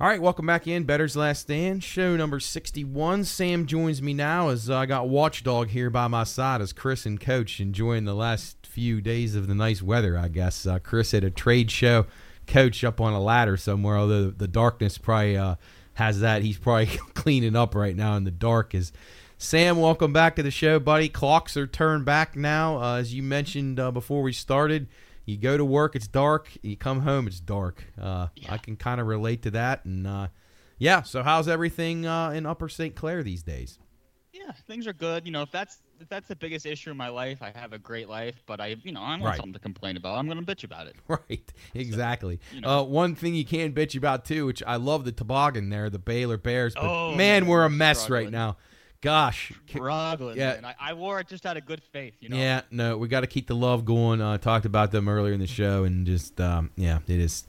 All right, welcome back in. Bettor's Last Stand, show number 61. Sam joins me now as I got Watchdog here by my side as Chris and Coach enjoying the last few days of the nice weather, I guess. Uh, Chris at a trade show, Coach up on a ladder somewhere, although the darkness probably uh, has that. He's probably *laughs* cleaning up right now in the dark. Is Sam, welcome back to the show, buddy. Clocks are turned back now. Uh, as you mentioned uh, before we started, you go to work, it's dark. You come home, it's dark. Uh, Yeah. I can kind of relate to that. And uh, yeah, so how's everything uh, in Upper St. Clair these days? Yeah, things are good. You know, if that's that's the biggest issue in my life, I have a great life, but I, you know, I want Right. something to complain about. I'm gonna bitch about it. *laughs* Right, exactly. you know. uh, one thing you can bitch about too, which I love the toboggan there, the Baylor Bears, but Oh, man, we're a mess right now. Gosh, Struggling, yeah. I, I wore it just out of good faith. You know. yeah, no, we got to keep the love going. Uh, talked about them earlier in the show, and just um, yeah, it is.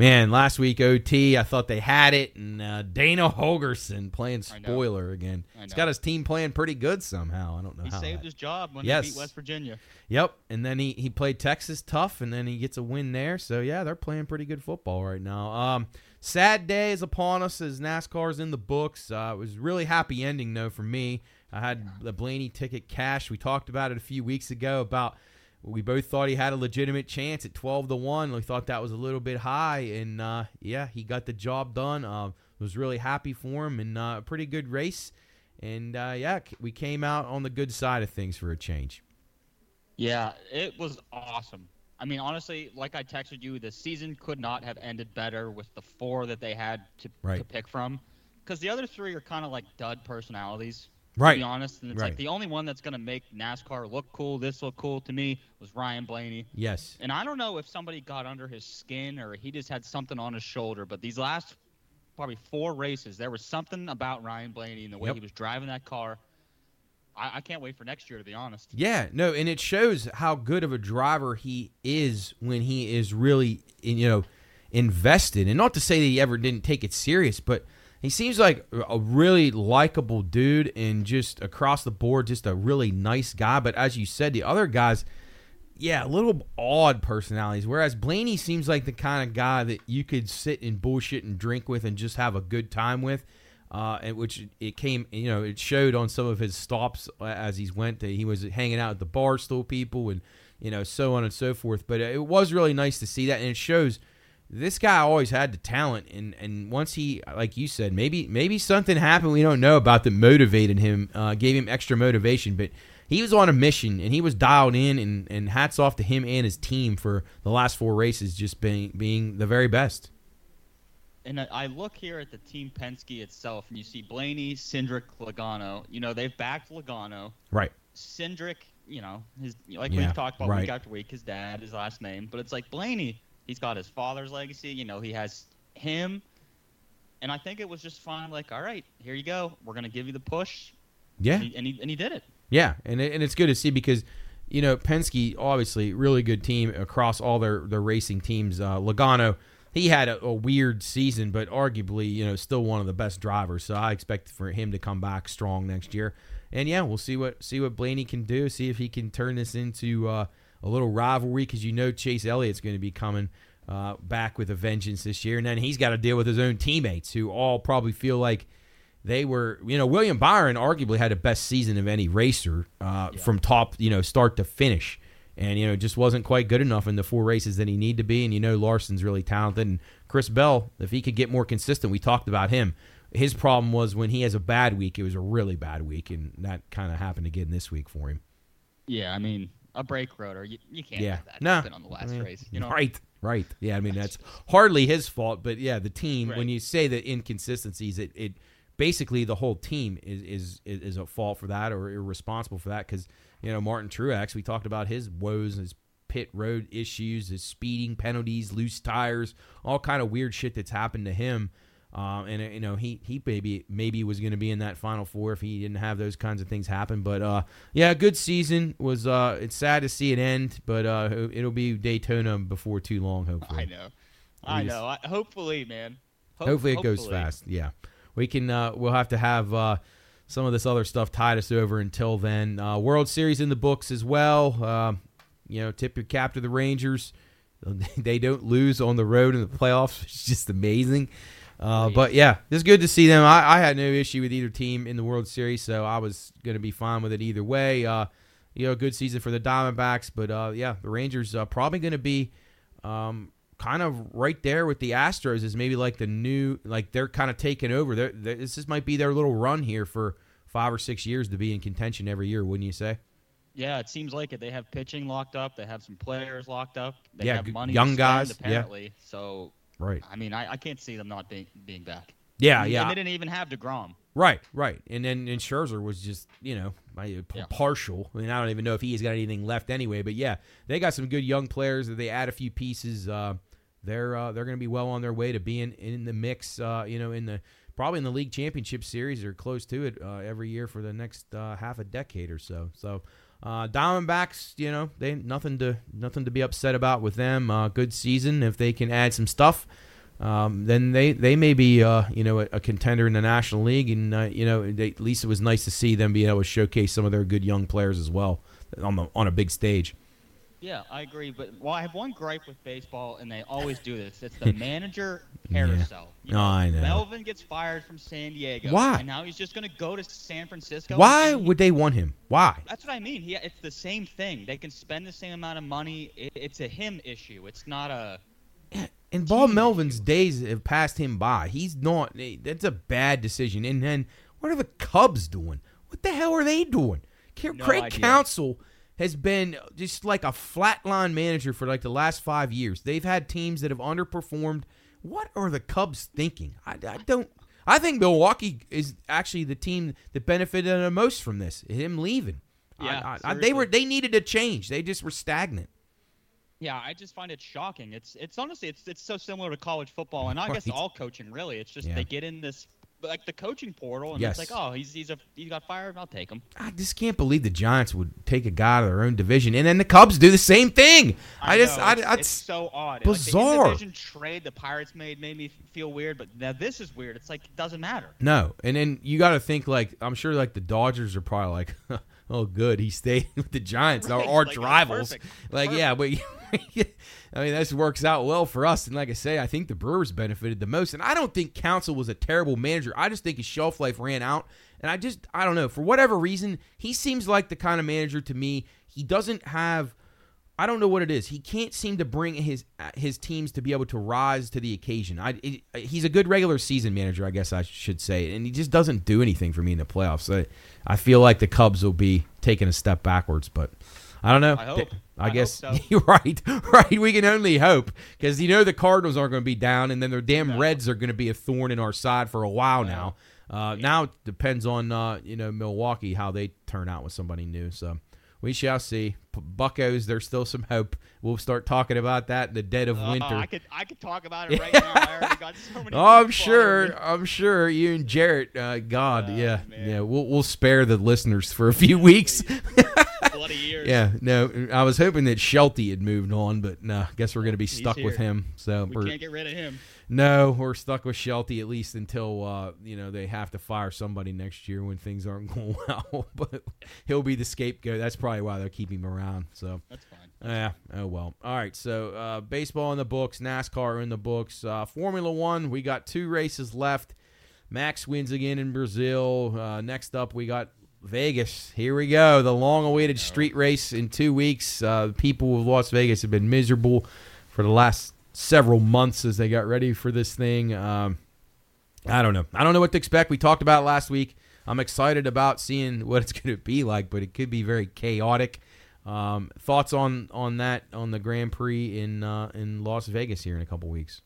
Man, last week OT, I thought they had it, and uh, Dana Holgorsen playing spoiler again. He's got his team playing pretty good somehow. I don't know how. He saved that- his job when Yes. he beat West Virginia. Yep, and then he, he played Texas tough, and then he gets a win there. So yeah, they're playing pretty good football right now. Um, sad day is upon us as NASCAR's in the books. Uh, it was really happy ending though for me. I had the Blaney ticket cash. We talked about it a few weeks ago about we both thought he had a legitimate chance at twelve to one. We thought that was a little bit high, and uh, yeah, he got the job done. Uh, was really happy for him, and uh, a pretty good race. And uh, yeah, we came out on the good side of things for a change. Yeah, it was awesome. I mean, honestly, like I texted you, the season could not have ended better with the four that they had to, to pick from. Because the other three are kind of like dud personalities, Right. to be honest. And it's Right. like the only one that's going to make NASCAR look cool, this look cool to me, was Ryan Blaney. Yes. And I don't know if somebody got under his skin or he just had something on his shoulder, but these last probably four races, there was something about Ryan Blaney and the way Yep. he was driving that car. I, I can't wait for next year, to be honest. Yeah, no, and it shows how good of a driver he is when he is really, you know, invested. And not to say that he ever didn't take it serious, but he seems like a really likable dude and just across the board, just a really nice guy. But as you said, the other guys, yeah, a little odd personalities. Whereas Blaney seems like the kind of guy that you could sit and bullshit and drink with and just have a good time with. Uh, and which it came, you know, it showed on some of his stops as he's went. That he was hanging out at the bar still people and you know so on and so forth. But it was really nice to see that, and it shows this guy always had the talent. And and once he, like you said, maybe maybe something happened we don't know about that motivated him, uh, gave him extra motivation. But he was on a mission and he was dialed in. And, and hats off to him and his team for the last four races just being being the very best. and I- look here at the team Penske itself, and you see Blaney, Cindric, Logano. You know, they've backed Logano. Right. Cindric, you know, his like Yeah, we've talked about right. week after week, his dad, his last name. But it's like Blaney, he's got his father's legacy. You know, he has him, and I think it was just fine. Like, all right, here you go. We're gonna give you the push. Yeah. And he, and he, and he did it. Yeah, and it, and it's good to see because you know Penske obviously really good team across all their their racing teams. Uh, Logano he had a, a weird season, but arguably you know still one of the best drivers. So I expect for him to come back strong next year. And yeah, we'll see what see what Blaney can do. See if he can turn this into uh, a little rivalry because you know Chase Elliott's going to be coming. Uh, back with a vengeance this year, and then he's got to deal with his own teammates who all probably feel like they were, you know, William Byron arguably had the best season of any racer uh, from top, you know, start to finish. And, you know, just wasn't quite good enough in the four races that he needed to be. And, you know, Larson's really talented. And Chris Bell, if he could get more consistent, we talked about him. His problem was when he has a bad week, it was a really bad week. And that kind of happened again this week for him. Yeah, I mean, a brake rotor, you, you can't Yeah. have that No. happen on the last race. You know, Right, right. Yeah, I mean, that's hardly his fault. But, yeah, the team, when you say the inconsistencies, it, it basically the whole team is, is, is, is at fault for that or irresponsible for that because, you know, Martin Truex, we talked about his woes, his pit road issues, his speeding penalties, loose tires, all kind of weird shit that's happened to him. Um, and uh, you know he he maybe maybe was going to be in that final four if he didn't have those kinds of things happen. But uh, yeah, good season was. Uh, it's sad to see it end, but uh, it'll be Daytona before too long. Hopefully, I know. I know. I, hopefully, man. Ho- hopefully it goes fast. Yeah, we can. Uh, we'll have to have uh, some of this other stuff tide us over until then. Uh, World Series in the books as well. Uh, you know, tip your cap to the Rangers. *laughs* They don't lose on the road in the playoffs. It's just amazing. Uh, but yeah, it's good to see them. I, I had no issue with either team in the World Series, so I was going to be fine with it either way. Uh, you know, good season for the Diamondbacks, but uh, yeah, the Rangers are probably going to be um, kind of right there with the Astros is maybe like the new like they're kind of taking over. They're, they this just might be their little run here for five or six years to be in contention every year, wouldn't you say? Yeah, it seems like it. They have pitching locked up. They have some players locked up. They Yeah, have money young to spend, guys, yeah. apparently. So Right. I mean, I, I can't see them not being being back. Yeah, And- yeah. And they didn't even have Degrom. Right, right. And then and Scherzer was just, you know, p- Yeah. partial. I mean, I don't even know if he's got anything left anyway. But yeah, they got some good young players. That they add a few pieces. Uh, they're uh, they're going to be well on their way to being in the mix. Uh, you know, in the probably in the league championship series or close to it uh, every year for the next uh, half a decade or so. So. Uh, Diamondbacks, you know, they nothing to nothing to be upset about with them. Uh, good season if they can add some stuff um, then they they may be uh, you know a, a contender in the National League, and uh, you know they, at least it was nice to see them be able to showcase some of their good young players as well on the on a big stage. Yeah, I agree. But well, I have one gripe with baseball, and they always do this. It's the *laughs* manager carousel. You Oh, I know. Melvin gets fired from San Diego. Why? And now he's just going to go to San Francisco. Why and he- would they want him? Why? That's what I mean. He, it's the same thing. They can spend the same amount of money. It, it's a him issue. It's not a. And Bob Melvin's issue. days have passed him by. He's not. Eh, that's a bad decision. And then what are the Cubs doing? What the hell are they doing? No Craig idea. Counsell has been just like a flatline manager for like the last five years. They've had teams that have underperformed. What are the Cubs thinking? I, I don't. I think Milwaukee is actually the team that benefited the most from this. Him leaving. Yeah, I- I- they were. They needed a change. They just were stagnant. Yeah, I just find it shocking. It's it's honestly it's it's so similar to college football, and I guess all coaching really. It's just Yeah. they get in this like the coaching portal, and Yes. it's like, oh, he's he's a he got fired, I'll take him. I just can't believe the Giants would take a guy out of their own division, and then the Cubs do the same thing. I, just, know, I, it's, I, it's so odd. bizarre. Like the division trade the Pirates made made me feel weird, but now this is weird. It's like it doesn't matter. no. And then you got to think like I'm sure like the Dodgers are probably like, *laughs* oh, good, he stayed *laughs* with the Giants, our arch like, rivals. perfect. *laughs* Like, yeah, but *laughs* I mean, this works out well for us. And like I say, I think the Brewers benefited the most. And I don't think Counsell was a terrible manager. I just think his shelf life ran out. And I just, I don't know, for whatever reason, he seems like the kind of manager to me. He doesn't have. I don't know what it is. He can't seem to bring his his teams to be able to rise to the occasion. I it, he's a good regular season manager, I guess I should say, and he just doesn't do anything for me in the playoffs. I, I feel like the Cubs will be taking a step backwards, but I don't know. I hope. I, I guess so. you're *laughs* right. Right. We can only hope because you know the Cardinals aren't going to be down, and then the damn No. Reds are going to be a thorn in our side for a while now. Uh, Now it depends on uh, you know Milwaukee how they turn out with somebody new. So we shall see. P- Buckos, there's still some hope. We'll start talking about that in the dead of Oh, winter. I could I could talk about it *laughs* right now. I got so many. Oh, I'm sure. I'm sure you and Jarrett. Uh, God, Oh, yeah, man. yeah. We'll we'll spare the listeners for a few weeks. *laughs* Bloody years. yeah, no. I was hoping that Shelty had moved on, but no. Guess we're gonna be *laughs* He's stuck with him. So We can't get rid of him. no, we're stuck with Shelty at least until uh, you know they have to fire somebody next year when things aren't *laughs* going well. but he'll be the scapegoat. That's probably why they're keeping him around. So That's fine. yeah. Oh well. All right. So uh, baseball in the books, NASCAR in the books, uh, Formula One. We got two races left. Max wins again in Brazil. Uh, next up, we got Vegas. Here we go. The long-awaited street race in two weeks. Uh, people of Las Vegas have been miserable for the last several months as they got ready for this thing. Um, I don't know. I don't know what to expect. We talked about it last week. I'm excited about seeing *laughs* what it's going to be like, but it could be very chaotic. Um, thoughts on on that on the Grand Prix in uh, in Las Vegas here in a couple weeks?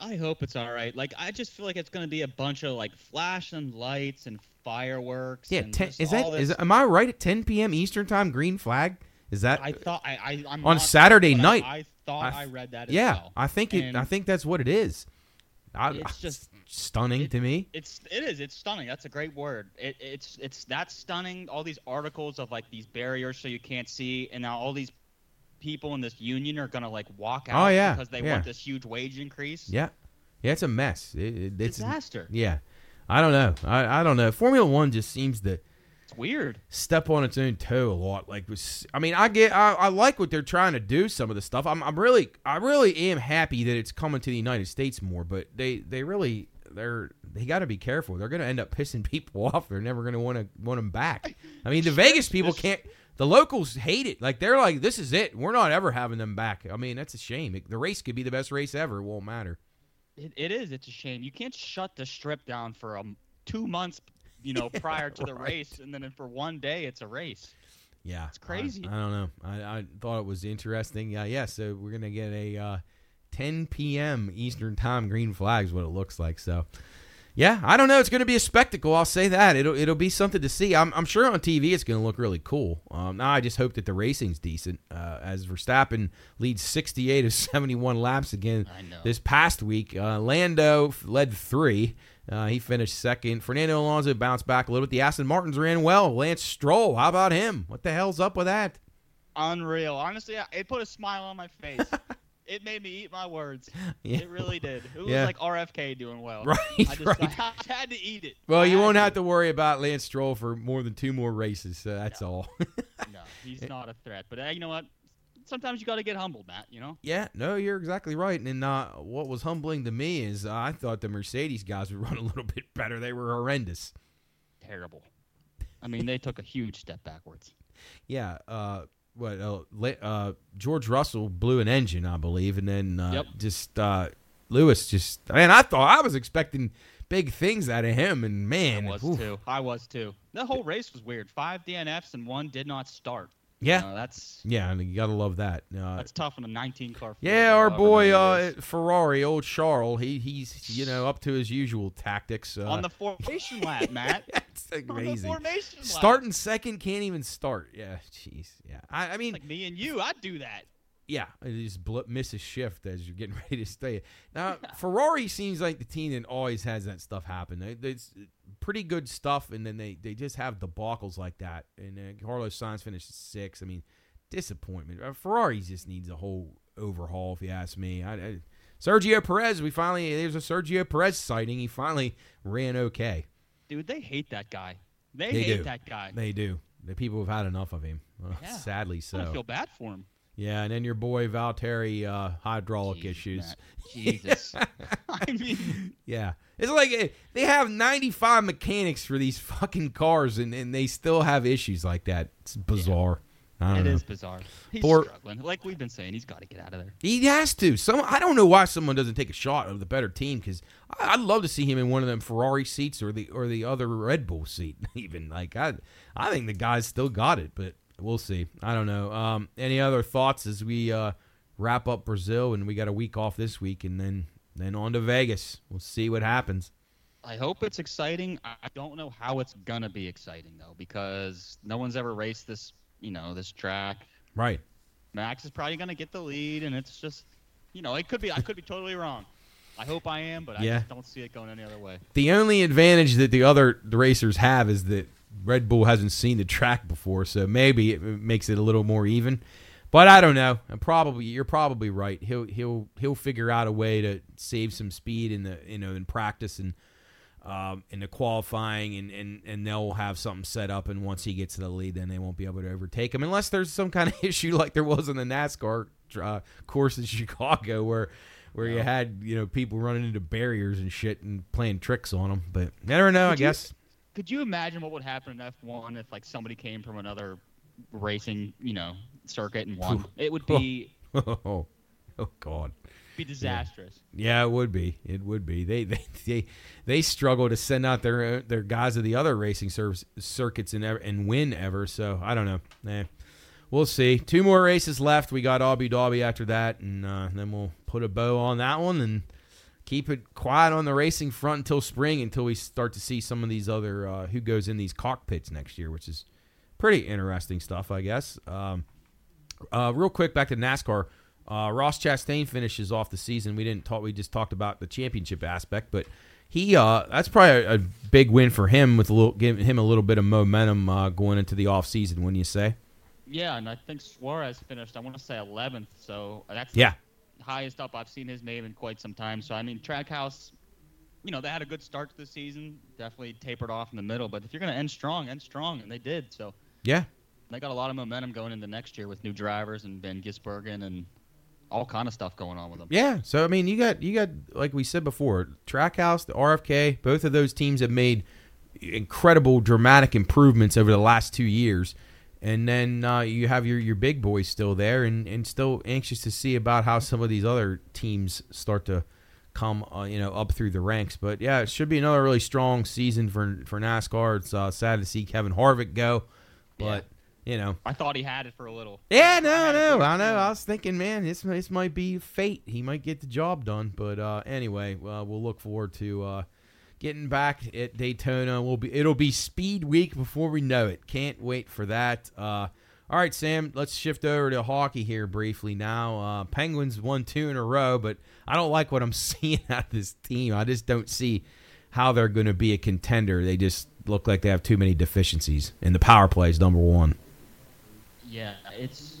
I hope it's all right. Like I just feel like it's gonna be a bunch of like flashing lights and fireworks. Yeah, 10, is that is am I right at 10 p.m. Eastern time? Green flag. Is that I thought I, I I'm On Saturday but I- night. I, thought I I, read that. As yeah? well. I think it. And I think that's what it is. I, It's just- stunning it- to me. It's it is it's stunning. That's a great word. It, it's it's that's stunning. All these articles of like these barriers so you can't see, and now all these people in this union are gonna like walk oh, out Oh, yeah, because they yeah. want this huge wage increase. Yeah, yeah, it's a mess. It, it- it's Disaster. yeah. I don't know. I, I don't know. Formula One just seems to It's weird. step on its own toe a lot. Like, was, I mean, I get, I, I like what they're trying to do. Some of the stuff, I'm, I'm really, I really am happy that it's coming to the United States more. But they, they really, they're, they got to be careful. They're going to end up *laughs* pissing people off. They're never going to want to want them back. I mean, the Vegas people can't. The locals hate it. Like they're like, this is it. We're not ever having them back. I mean, that's a shame. It- the race could be the best race ever. It won't matter. It, it is. It's a shame. You can't shut the strip down for um, two months, you know, *laughs* prior to the right. race, and then for one day it's a race. Yeah, It's crazy. I, I don't know. I, I thought it was interesting. Yeah, yeah. So we're gonna get a uh, 10 p.m. Eastern time green flags. What it looks like. So, yeah, I don't know. It's gonna be a spectacle. I'll say that. It'll it'll be something to see. I'm, I'm sure on TV it's gonna look really cool. Um, now I just hope that the racing's decent. Uh, as Verstappen leads 68 of 71 laps again this past week. Uh, Lando f- led three. Uh, he finished second. Fernando Alonso bounced back a little bit. The Aston Martins ran well. Lance Stroll, how about him? What the hell's up with that? Unreal. Honestly, it put a smile on my face. *laughs* it made me eat my words. *laughs* Yeah. It really did. It was Yeah. like RFK doing well. *laughs* Right, I just right. *laughs* I had to eat it. Well, I you won't have to worry about Lance Stroll for more than two more races. So that's all. No, he's not a threat. But uh, you know what? Sometimes you got to get humbled, Matt. You know. yeah, no, you're exactly right. And uh, what was humbling to me is uh, I thought the Mercedes guys would run a little bit better. They were horrendous. Terrible. I mean, they took a huge step backwards. Yeah. Uh, what? Uh, uh, George Russell blew an engine, I believe, and then uh, Yep. just uh, Lewis just. Man, I thought I was expecting big things out of him, and man, I was oof. too. I was too. The whole race was weird. Five DNFs and one did not start. Yeah. You know, that's Yeah, and you gotta love that. Uh, that's tough on a 19 car. yeah, our boy uh. Ferrari, old Charles, he he's you know up to his usual tactics. Uh, on the formation lap, *laughs* Matt. that's amazing. formation lap. Starting second can't even start. Yeah, jeez. Yeah, I, I mean, like me and you, I'd do that. Yeah, it just bl- misses shift as you're getting *laughs* ready to stay. Now, *laughs* Ferrari seems like the team that always has that stuff happen. It's pretty good stuff, and then they, they just have debacles like that. And uh, Carlos Sainz finished sixth. I mean, disappointment. Uh, Ferrari just needs a whole overhaul, if you ask me. I, I, Sergio Perez, we finally there's a Sergio Perez sighting. He finally ran okay. Dude, they hate that guy. They, They hate do. that guy. They do. The people have had enough of him. Uh, Yeah. Sadly so. I feel bad for him. Yeah, and then your boy Valtteri uh, hydraulic Jesus, issues. Matt. Jesus. *laughs* *laughs* I mean, Yeah. It's like eh, they have 95 mechanics for these fucking cars and, and they still have issues like that. It's bizarre. I don't it know. is bizarre. He's Poor- struggling. Like we've been saying, he's got to get out of there. He has to. Some I don't know why someone doesn't take a shot of the better team because I'd love to see him in one of them Ferrari seats or the or the other Red Bull seat. *laughs* Even like I, I think the guy's still got it, but we'll see. I don't know. Um, any other thoughts as we uh, wrap up Brazil and we got a week off this week and then then on to Vegas. We'll see what happens. I hope it's exciting. I don't know how it's gonna be exciting though, because no one's ever raced this, you know, this track. Right. Max is probably gonna get the lead, and it's just, you know, it could be. I could be totally wrong. I hope I am, but. I just don't see it going any other way. The only advantage that the other racers have is that Red Bull hasn't seen the track before, so maybe it makes it a little more even. But I don't know. I'm probably you're probably right. He'll he'll he'll figure out a way to save some speed in the you know in practice and um, in the qualifying, and, and and they'll have something set up. And once he gets to the lead, then they won't be able to overtake him unless there's some kind of *laughs* issue like there was in the NASCAR uh, course in *laughs* Chicago where where you had you know people running into barriers and shit and playing tricks on them. But I don't know. I Could you- guess Could you imagine what would happen in F1 if like somebody came from another racing, you know, circuit and won? *laughs* It would be *laughs* oh, oh God. be disastrous. Yeah, it would be. It would be. They they they, they struggle to send out their their guys of the other racing service, circuits and ever, and win ever. So I don't know. Eh, we'll see. Two more races left. We got Abu Dhabi after that, and uh, then we'll put a bow on that one and keep it quiet on the racing front until spring, until we start to see some of these other uh, who goes in these cockpits next year, which is pretty interesting stuff, I guess. Um, uh, real quick, back to NASCAR. Uh, Ross Chastain finishes off the season. We didn't talk. We just talked about the championship aspect, but he uh, that's probably a, a big win for him with a little giving him a little bit of momentum uh, going into the off season. Wouldn't you say? Yeah, and I think Suarez finished. I want to say 11th, so that's Yeah. Highest up I've seen his name in quite some time. So I mean, Trackhouse, you know, they had a good start to the season. Definitely tapered off in the middle, but if you're going to end strong, end strong, and they did. So Yeah, they got a lot of momentum going into next year with new drivers and van Gisbergen and all kind of stuff going on with them. yeah. So I mean, you got you got like we said before, Trackhouse, the RFK, both of those teams have made incredible, dramatic improvements over the last two years. And then uh, you have your, your big boys still there, and, and still anxious to see about how some of these other teams start to come, uh, you know, up through the ranks. But yeah, it should be another really strong season for for NASCAR. It's uh, sad to see Kevin Harvick go, but you know, I thought he had it for a little. yeah, no, no, I know. I was thinking, man, this this might be fate. He might get the job done. But uh, anyway, uh, we'll look forward to uh, getting back at Daytona. We'll be it'll be Speed Week before we know it. Can't wait for that. Uh, all right, Sam, let's shift over to hockey here briefly now. Uh, Penguins won two in a row, but I don't like what I'm *laughs* seeing out of this team. I just don't see how they're going to be a contender. They just look like they have too many deficiencies, and the power play is number one. Yeah, it's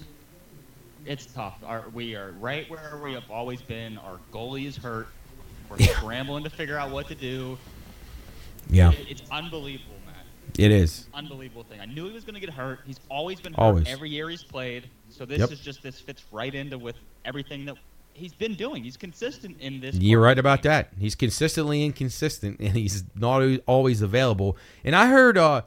it's tough. Our, we are right where we have always been. Our goalie is hurt. We're scrambling to figure out what to do. Yeah, It- it's unbelievable, man. it is. Unbelievable thing. I knew he was going to get hurt. He's always been hurt Always. every year he's played. So this Yep. is just this fits right into with everything that he's been doing. He's consistent in this. You're right about game. that. He's consistently inconsistent, and he's not always available. And I heard, uh,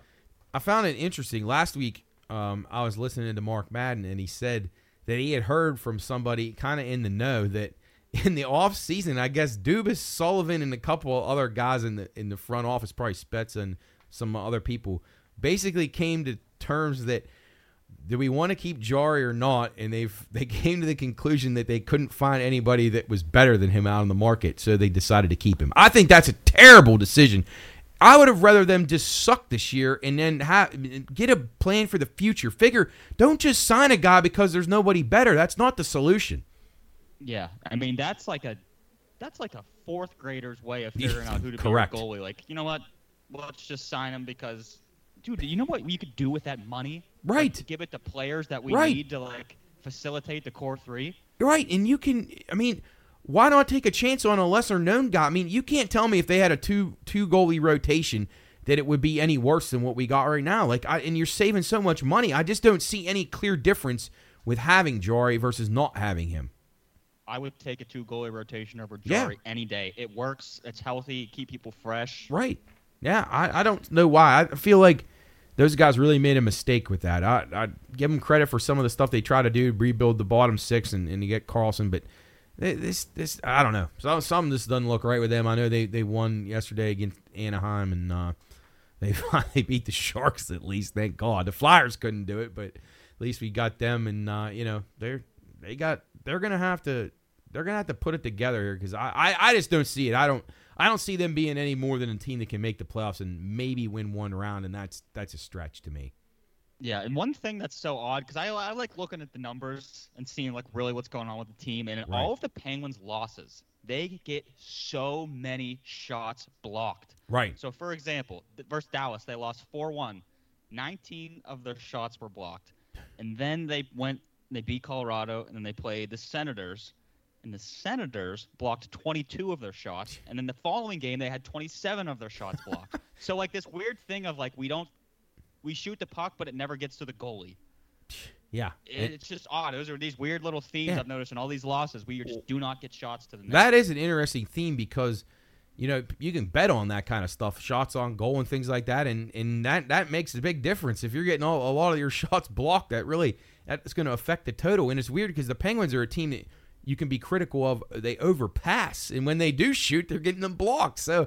I found it interesting. Last week, um, I was listening to Mark Madden, and he said that he had heard from somebody kind of in the know that in the off season, I guess Dubas, Sullivan, and a couple other guys in the in the front office, probably Spetz and some other people, basically came to terms that do we want to keep Jarry or not? And they've *laughs* they came to the conclusion that they couldn't find anybody that was better than him out on the market, so they decided to keep him. I think that's a terrible decision. I would have rather them just suck this year and then have get a plan for the future. Figure, don't just sign a guy because there's nobody better. That's not the solution. Yeah, I mean that's like a that's like a fourth grader's way of *laughs* figuring out who to Correct. be your goalie. Like, you know what? Let's just sign him because, dude, you know what you could do with that money? Like, Right. to give it to players that we Right. need to like facilitate the core three. Right, and you can. I mean, why not take a chance on a lesser known guy? I mean, you can't tell me if they had a two two goalie rotation that it would be any worse than what we got right now. Like, I, and you're saving so much money. I just don't see any clear difference with having Jarry versus not having him. I would take a two goalie rotation over Jarry Yeah. any day. It works. It's healthy. Keep people fresh. Right. Yeah, I, I don't know why. I feel like those guys really made a mistake with that. I I give them credit for some of the stuff they try to do, rebuild the bottom six and, and to get Karlsson, but this this I don't know. So some just doesn't look right with them. I know they, they won yesterday against Anaheim and uh, they *laughs* finally beat the Sharks at least. Thank God. The Flyers couldn't do it, but at least we got them, and uh, you know they're they got they're gonna have to they're gonna have to put it together here because I, I I just don't see it. I don't I don't see them being any more than a team that can make the playoffs and maybe win one round, and that's that's a stretch to me. Yeah, and one thing that's so odd because I, I like looking at the numbers and seeing like really what's going on with the team, and Right. all of the Penguins' losses, they get so many shots blocked. Right. So, for example, versus Dallas, they lost 4 1. 19 of their shots were blocked. And then they went, they beat Colorado, and then they played the Senators. And the Senators blocked 22 of their shots. And then the following game, they had 27 of their shots blocked. *laughs* so, like, this weird thing of, like, we don't, we shoot the puck, but it never gets to the goalie. Yeah. It, it's just odd. Those are these weird little themes Yeah. I've noticed in all these losses. We just do not get shots to the net. That is an interesting theme because you know you can bet on that kind of stuff, shots on goal and things like that, and and that that makes a big difference. If you're getting all, a lot of your *laughs* shots blocked, that really that's going to affect the total. And it's weird because the Penguins are a team that you can be critical of. They overpass, and when they do shoot, they're getting them blocked. So.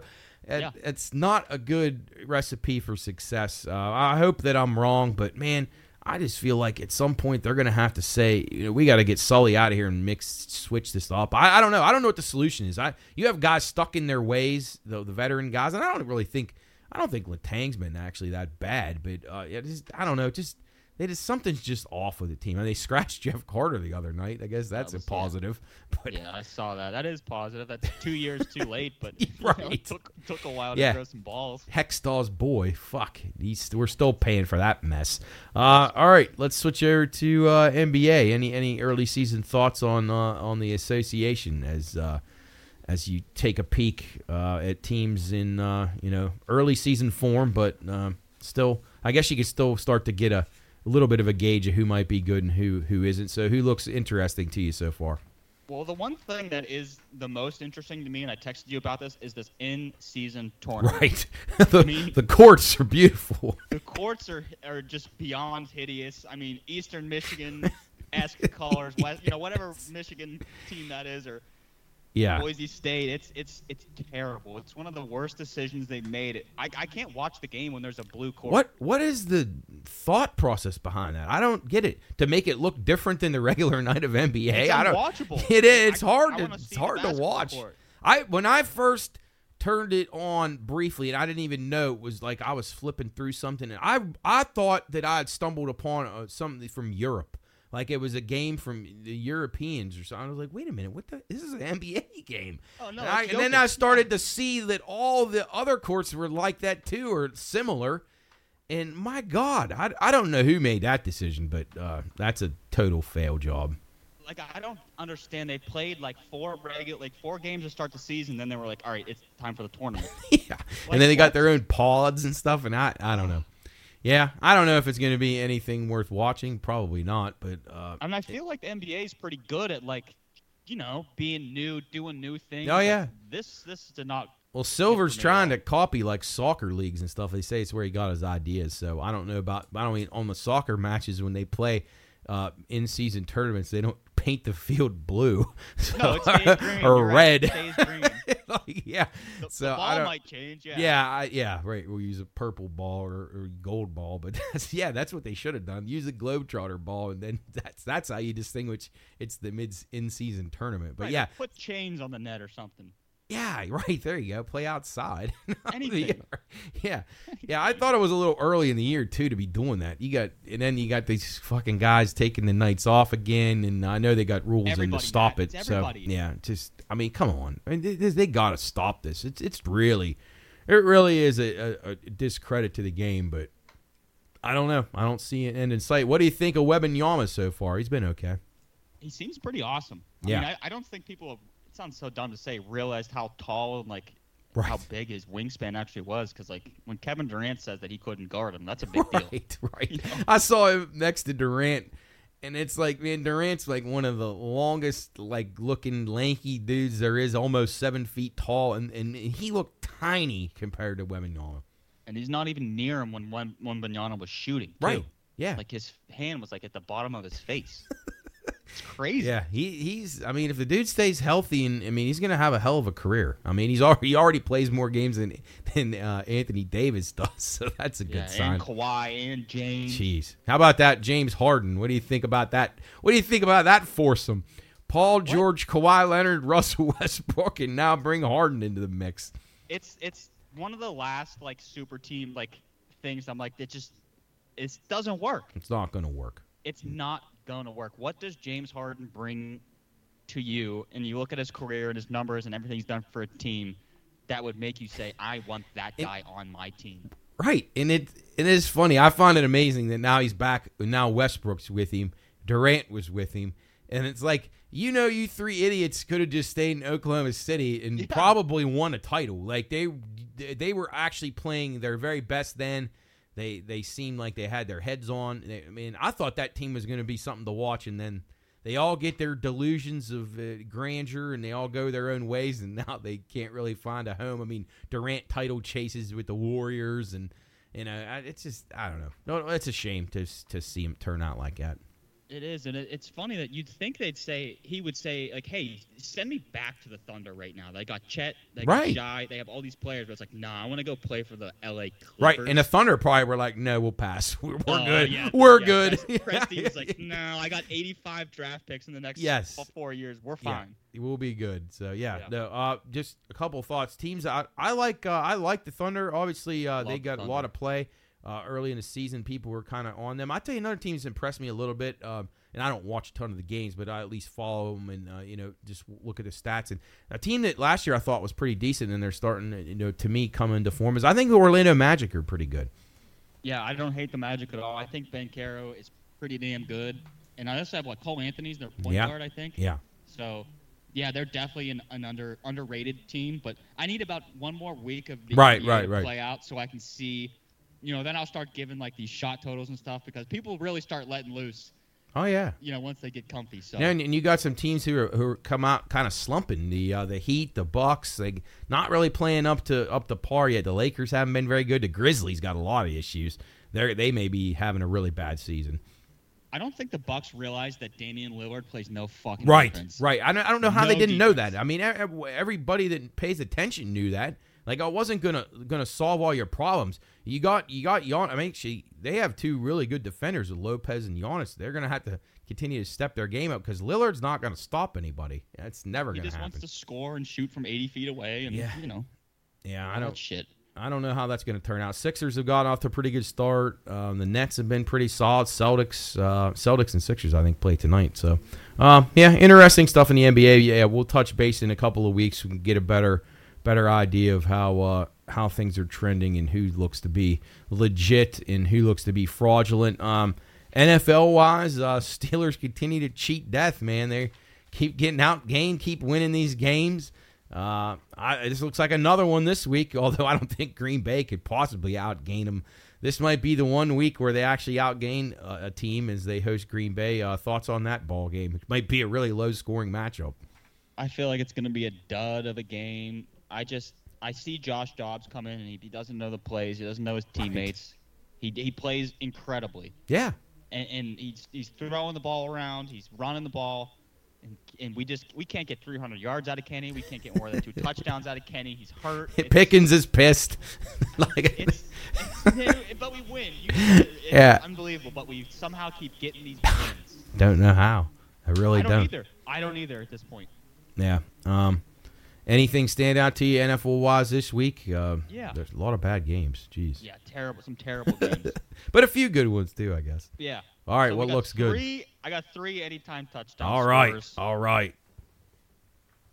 it- Yeah. It's not a good recipe for success. Uh, I hope that I'm wrong, but man, I just feel like at some point they're going to have to say, you know, we got to get Sully out of here and mix, switch this up. I, I don't know. I don't know what the solution is. I you have guys stuck in their ways, the, the veteran guys, and I don't really think I don't think Letang's been actually that bad, but uh, it just, I don't know. Just they just something's just off with the team. And they *laughs* scratched Jeff Carter the other night. I guess that's was- a positive. *laughs* But Yeah, I saw that. That is positive. That's two years too *laughs* late, but you know, Right. it took took a while to Yeah. grow some balls. Hextall's boy. Fuck. He's, we're still paying for that mess. Uh, all right, let's switch over to uh, NBA. Any any early season thoughts on uh, on the association as uh, as you take a peek uh, at teams in uh, you know early season form, but still, I guess you could still start to get a, a little bit of a gauge of who might be good and who who isn't. So who looks interesting to you so far? Well, the one thing that is the most interesting to me, and I texted you about this, is this in-season tournament. Right. *laughs* the, mean- the courts are beautiful. The courts are are just beyond hideous. I mean, Eastern Michigan esque *laughs* colors, West, you know, whatever Michigan team that is, or Yeah. Boise State. It's it's it's terrible. It's one of the worst decisions they've made. I I can't watch the game when there's a blue court. What what is the thought process behind that? I don't get it. To make it look different than the regular *laughs* night of NBA, It's I don't. unwatchable. *laughs* It is. It's I- hard I to it's hard to watch. court. I when I first turned it on briefly and I didn't even know it was like I was flipping through something and I I thought that I had stumbled upon uh, something from Europe. Like it was a game from the Europeans or something. I was like, wait a minute, what the? This is an NBA game. Oh, no, And, I- and then I started to see that all the other courts were like that too, or similar. And my God, I, I don't know who made that decision, but uh, that's a total fail job. like I don't understand. They played like four regular, like four games to start the season. Then they were like, "All right, it's time for the tournament." *laughs* yeah, and then they got their own pods and stuff, and I I don't know. Yeah, I don't know if it's going to be anything worth watching. Probably not, but uh, I mean, I feel like the NBA is pretty good at like, you know, being new, doing new things. Oh, Like, yeah. this this did not. Well, Silver's trying to copy like soccer leagues and stuff. They say it's where he got his ideas. So I don't know about. I don't mean on the soccer matches when they play uh, in season tournaments, they don't *laughs* paint the field blue No, So- *laughs* green. or You're right, red. green. Like, *laughs* yeah. The, so the I ball don't, might change. Yeah. yeah, I, yeah, right. We'll use a purple ball or, or gold ball, but *laughs* that's, yeah, that's what they should have done. Use a globetrotter ball, and then *laughs* that's that's how you distinguish it's the mid in season tournament. But Right, yeah, Put chains on the net or something. Yeah, *laughs* right. There you go. Play outside. *laughs* *laughs* Anything. yeah, yeah. I thought it was a little early in the year too to be doing that. You got, and then you got these fucking guys taking the nights off again, and I know they got rules in to stop it. So yeah, just I mean, come on. I mean, they, they- got to stop this. It's it's really, it really is a, a, a discredit to the game. But I don't know. I don't see an end in sight. What do you think of Yama so far? He's been okay. He seems pretty awesome. I Yeah. mean, I, I don't think people. Sounds so dumb to say. Realized how tall and like Right. how big his wingspan actually was. Because like when Kevin Durant says that he couldn't guard him, that's a big deal. Right, *laughs* right. You know? I saw him next to Durant, and it's like, man, Durant's like one of the longest, like looking lanky dudes there is, almost seven feet tall, and, and he looked tiny compared to Wembanyama. And he's not even near him when when, when was shooting. too. Right. Yeah. Like his hand was like at the bottom of his face. *laughs* It's crazy. Yeah, he he's. I mean, if the dude stays healthy, and I mean, he's gonna have a hell of a career. I mean, he's already he already plays more games than than uh, Anthony Davis does, *laughs* so that's a good Yeah, sign. and Kawhi and James. Jeez, how about that, James Harden? What do you think about that? What do you think about that foursome? Paul George, Kawhi Leonard, *laughs* Russell Westbrook, and now bring Harden into the mix. It's it's one of the last like super team like things. I'm like it just it doesn't work. It's not gonna work. It's not gonna work. What does James Harden bring to you? And you look at his career and his numbers and everything he's done for a team. That would make you say, "I want that guy on my team." Right, and it it is funny. I find it amazing that now he's back. Now Westbrook's with him. Durant was with him, and it's like you know, you three idiots could have just stayed in Oklahoma City and Yeah. probably won a title. Like they they were actually playing their very best then. They they seemed like they had their heads on. I mean, I thought that team was going to be something to watch, and then they all get their delusions of uh, grandeur, and they all go their own ways, and *laughs* now they can't really find a home. I mean, Durant title chases with the Warriors, and you know, it's just I don't know. No, it's a shame to to see him turn out like that. It is, and it, it's funny that you'd think they'd say he would say like, "Hey, send me back to the Thunder right now." They got Chet, they got Right. Shai, they have all these players, but it's like, nah, I want to go play for the L.A. Clippers. Right, and the Thunder probably were like, "No, we'll pass. *laughs* We're, we're Oh, good. yeah, *laughs* we're yeah, good." Presti- *laughs* was like, "No, I got 85 draft picks in the next Yes. four years. We're Yeah, fine." we'll be good. So yeah, Yeah. no. Uh, just a couple of thoughts. Teams I, I like. Uh, I like the Thunder. Obviously, uh, they got a lot of play uh, early in the season. People were kind of on them. I tell you, another team's impressed me a little bit. Um, and I don't watch a ton of the games, but I at least follow them and uh, you know just look at the stats. And a team that last year I thought was pretty decent, and they're starting, to, you know, to me come into form is I think the Orlando Magic are pretty good. Yeah, I don't hate the Magic at all. I think Banchero is pretty damn good, and I also have like Cole Anthony's their point Yeah. guard. I think. Yeah. So, yeah, they're definitely an, an under underrated team. But I need about one more week of the Right, NBA right, right. play out so I can see. You know, then I'll start giving like these shot totals and stuff because people really start letting loose. Oh yeah. You know, once they get comfy. So Yeah, and, and you got some teams who are, who come out kind of slumping. The uh, the Heat, the Bucks, they not really playing up to up to par yet. The Lakers haven't been very good. The Grizzlies got a lot of issues. They they may be having a really bad season. I don't think the Bucks realize that Damian Lillard plays no fucking Right, defense. right. I don't, I don't know how No they didn't know that. I mean, everybody that pays attention knew that. Like, I wasn't gonna gonna solve all your problems. You got you got Gian. I mean, she, they have two really good defenders, with Lopez and Giannis. They're gonna have to continue to step their game up because Lillard's not gonna stop anybody. That's never He gonna happen. just happen. wants to score and shoot from 80 feet away, and Yeah. you know, yeah, I don't. shit. I don't know how that's going to turn out. Sixers have gotten off to a pretty good start. Um, the Nets have been pretty solid. Celtics, uh, Celtics and Sixers, I think, play tonight. So, um, yeah, interesting stuff in the NBA. Yeah, we'll touch base in a couple of weeks. We can get a better, better idea of how uh, how things are trending and who looks to be legit and who looks to be fraudulent. Um, NFL wise, uh, Steelers continue to cheat death. Man, they keep getting outgained, keep winning these games. Uh, I, this looks like another one this week, *laughs* although I don't think Green Bay could possibly outgain them. This might be the one week where they actually outgain uh, a team as they host Green Bay. Uh, thoughts on that ball game? It might be a really low scoring matchup. I feel like it's going to be a dud of a game. I just I see Josh Dobbs come in and he, he doesn't know the plays. He doesn't know his teammates. He he plays incredibly, Yeah, and, and he's he's throwing the ball around. He's running the ball, and and we just we can't get 300 yards out of Kenny. We can't get more than two *laughs* touchdowns out of Kenny. He's hurt. It's- Pickens is pissed. *laughs* *laughs* like, It's, it's but we win. You, Yeah. unbelievable. But we somehow keep getting these wins. don't know how. I really I don't, don't. either. I don't either at this point. Yeah. Um, anything stand out to you NFL wise this week? Uh, Yeah. There's a lot of bad games. Jeez. Yeah, terrible. Some terrible games. *laughs* But a few good ones too, I guess. Yeah. All right. So what looks good? three, I got three anytime touchdowns. All right. scorers. All right.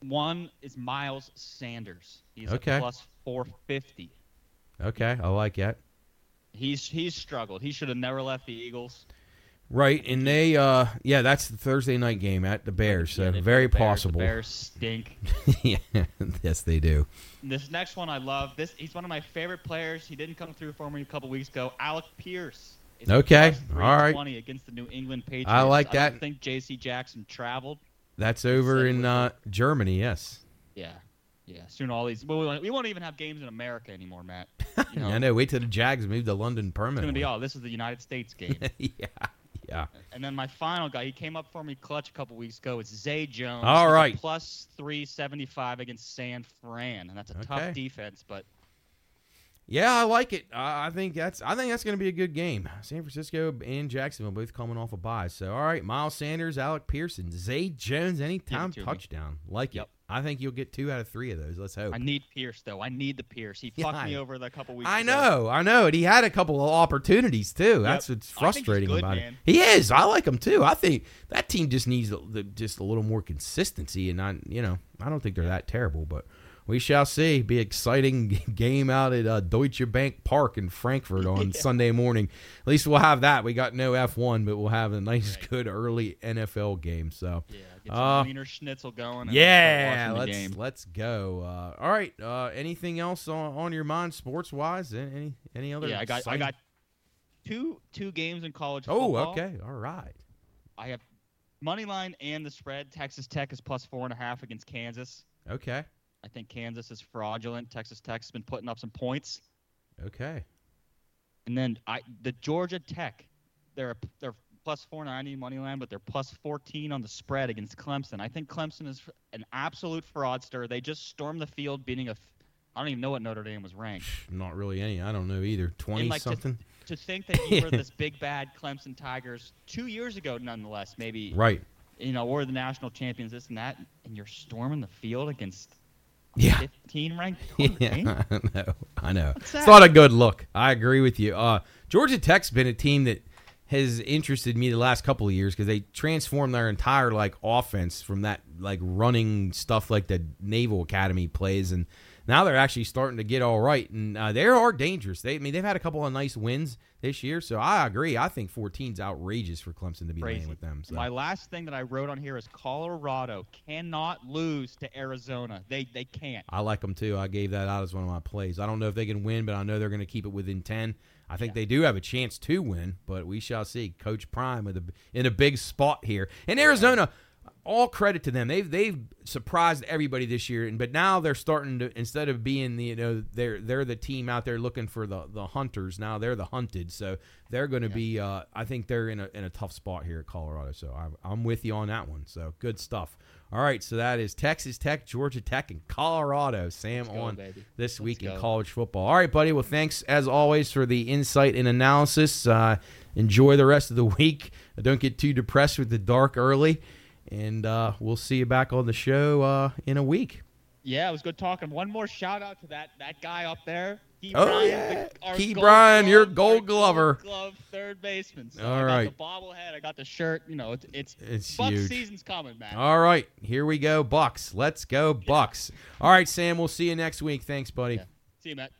One is Miles Sanders. He's Okay. a plus 450. Okay. I like that. He's he's struggled. He should have never left the Eagles. Right, and they, uh, yeah, that's the Thursday night game at the Bears. So Yeah, very the Bears. possible. The Bears stink. *laughs* yeah, yes, they do. This next one I love. This he's one of my favorite players. He didn't come through for me a couple weeks ago. Alec Pierce. is Okay, all right. 320 against the New England Patriots. I like I that. don't think J.C. Jackson traveled. That's over in uh, Germany. Yes, Yeah, yeah. Soon all these. Well, we won't even have games in America anymore, Matt. *laughs* You know, I know. Wait till the Jags move to London permanently. It's gonna be all. This is the United States *laughs* game. yeah, Yeah. And then my final guy, he came up for me clutch a couple weeks ago. It's Zay Jones. All He's right. plus three seventy five against San Fran, and that's a Okay. tough defense. But Yeah, I like it. I I think that's I think that's going to be a good game. San Francisco and Jacksonville both coming off a bye. So all right, Miles Sanders, Alec Pearson, Zay Jones, anytime to me. touchdown. Like Yep. it. I think you'll get two out of three of those. Let's hope. I need Pierce though. I need the Pierce. He Yeah, fucked me over the couple weeks. I ago. know, I know. And he had a couple of opportunities too. That's what's I think he's frustrating good, about man. it. He is. I like him too. I think that team just needs just a little more consistency, and I, you know, I don't think they're that terrible, but we shall see. Be exciting *laughs* game out at uh, Deutsche Bank Park in Frankfurt on *laughs* Sunday morning. At least we'll have that. We got no F one, but we'll have a nice, Right. good early NFL game. So. Yeah, get some Uh, Wiener Schnitzel going. Yeah, let's let's go. Uh, all right. Uh, anything else on, on your mind, sports wise? Any any other? Yeah, I got I got two two games in college Oh, football. okay. All right. I have money line and the spread. Texas Tech is plus four and a half against Kansas. Okay. I think Kansas is fraudulent. Texas Tech's been putting up some points. Okay. And then I the Georgia Tech, they're they're plus 490 money line, but they're plus 14 on the spread against Clemson. I think Clemson is an absolute fraudster. They just stormed the field, beating a. f- I don't even know what Notre Dame was ranked. *sighs* Not really any. I don't know either. Twenty like, something. To think that you were *laughs* this big bad Clemson Tigers two years ago, nonetheless, maybe Right. you know we're the national champions, this and that, and you're storming the field against Yeah. 15 ranked. *laughs* Yeah, I know. I know. It's not a good look. I agree with you. Uh, Georgia Tech's been a team that has interested me the last couple of years because they transformed their entire like offense from that like running stuff like the Naval Academy plays, and now they're actually starting to get all right, and uh, they are dangerous. They, I mean, they've had a couple of nice wins this year, so I agree. I think 14's outrageous for Clemson to be Crazy. playing with them. So. My last thing that I wrote on here is Colorado cannot lose to Arizona. They they can't. I like them too. I gave that out as one of my plays. I don't know if they can win, but I know they're going to keep it within ten. I think they do have a chance to win, but we shall see. Coach Prime with a, in a big spot here, and Arizona. All credit to them. They've they've surprised everybody this year, and but now they're starting to instead of being the you know they're they're the team out there looking for the the hunters. Now they're the hunted, so they're going to be. Uh, I think they're in a in a tough spot here at Colorado. So I'm I'm with you on that one. So good stuff. All right, so that is Texas Tech, Georgia Tech, and Colorado. Sam go, on baby. this Let's week in college football. All right, buddy. Well, thanks as always for the insight and analysis. Uh, enjoy the rest of the *laughs* week. Don't get too depressed with the dark early, and uh, we'll see you back on the show uh, in a week. Yeah, it was good talking. One more shout out to that that guy up there. Key Oh, Bryan, yeah. the- Key gold Bryan, your gold glover. glove third baseman. So All I right. got the bobblehead. I got the shirt. You know, it's it's, It's Buck huge. season's coming, man. All right, here we go, Bucks. Let's go, Bucks. All right, Sam. We'll see you next week. Thanks, buddy. Yeah. See you, Matt.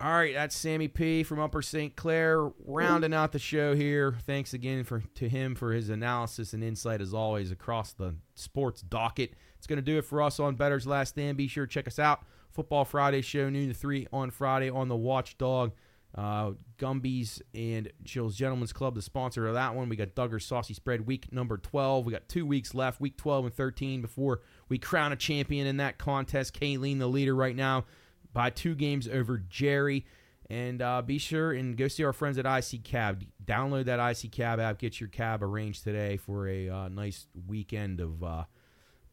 All right, that's Sammy P from Upper St. Clair rounding out the show here. Thanks again for to him for his analysis and insight as always across the sports docket. It's going to do it for us on Bettor's Last Stand. Be sure to check us out. Football Friday show noon to 3 on Friday on the Watchdog. Uh, Gumby's and Jill's Gentlemen's Club, the sponsor of that one. We got Duggar's Saucy Spread week number 12. We got two weeks left, week 12 and 13, before we crown a champion in that contest. Kayleen, the leader right now, by two games over Jerry. And uh, be sure and go see our friends at IC Cab. Download that IC Cab app. Get your cab arranged today for a uh, nice weekend of uh,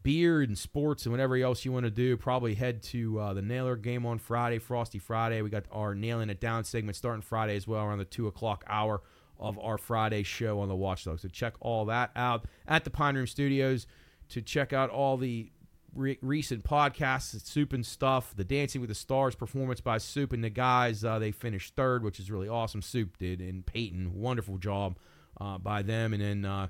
beer and sports and whatever else you want to do. Probably head to uh, the Nailer game on Friday, Frosty Friday. We got our Nailing It Down segment starting Friday as well around the 2 o'clock hour of our Friday show on the Watchdog. So check all that out at the Pine Room Studios to check out all the re- recent podcasts, Soup and Stuff, the Dancing with the Stars performance by Soup and the guys. Uh, they finished third, which is really awesome. Soup did, and Peyton, wonderful job uh, by them. And then uh,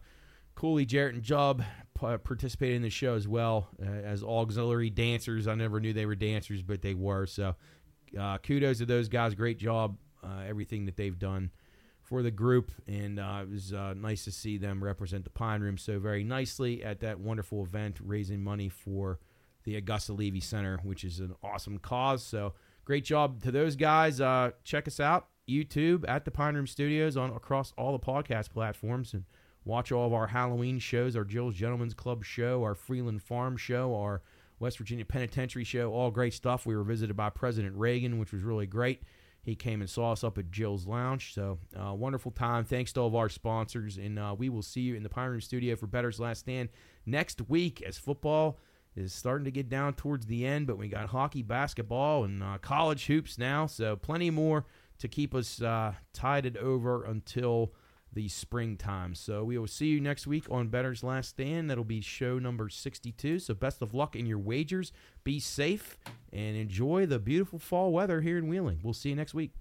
Cooley, Jarrett, and Jubb participated in the show as well uh, as auxiliary dancers. I never knew they were dancers, but they were. So uh, kudos to those guys. Great job, uh, everything that they've done for the group, and uh, it was uh, nice to see them represent the Pine Room so very nicely at that wonderful event, raising money for the Augusta Levy Center, which is an awesome cause. So great job to those guys. Uh, check us out YouTube at the Pine Room Studios on across all the podcast platforms, and watch all of our Halloween shows, our Jill's Gentlemen's Club show, our Freeland Farm show, our West Virginia Penitentiary show, all great stuff. We were visited by President Reagan, which was really great. he came and saw us up at Jill's Lounge. So, uh, wonderful time. Thanks to all of our sponsors. And uh, we will see you in the Pine Room Studio for Bettor's Last Stand next week as football is starting to get down towards the end. But we got hockey, basketball, and uh, college hoops now. So, plenty more to keep us uh, tided over until the springtime. So we will see you next week on Bettor's Last Stand. That'll be show number 62. So best of luck in your wagers. Be safe and enjoy the beautiful fall weather here in Wheeling. We'll see you next week.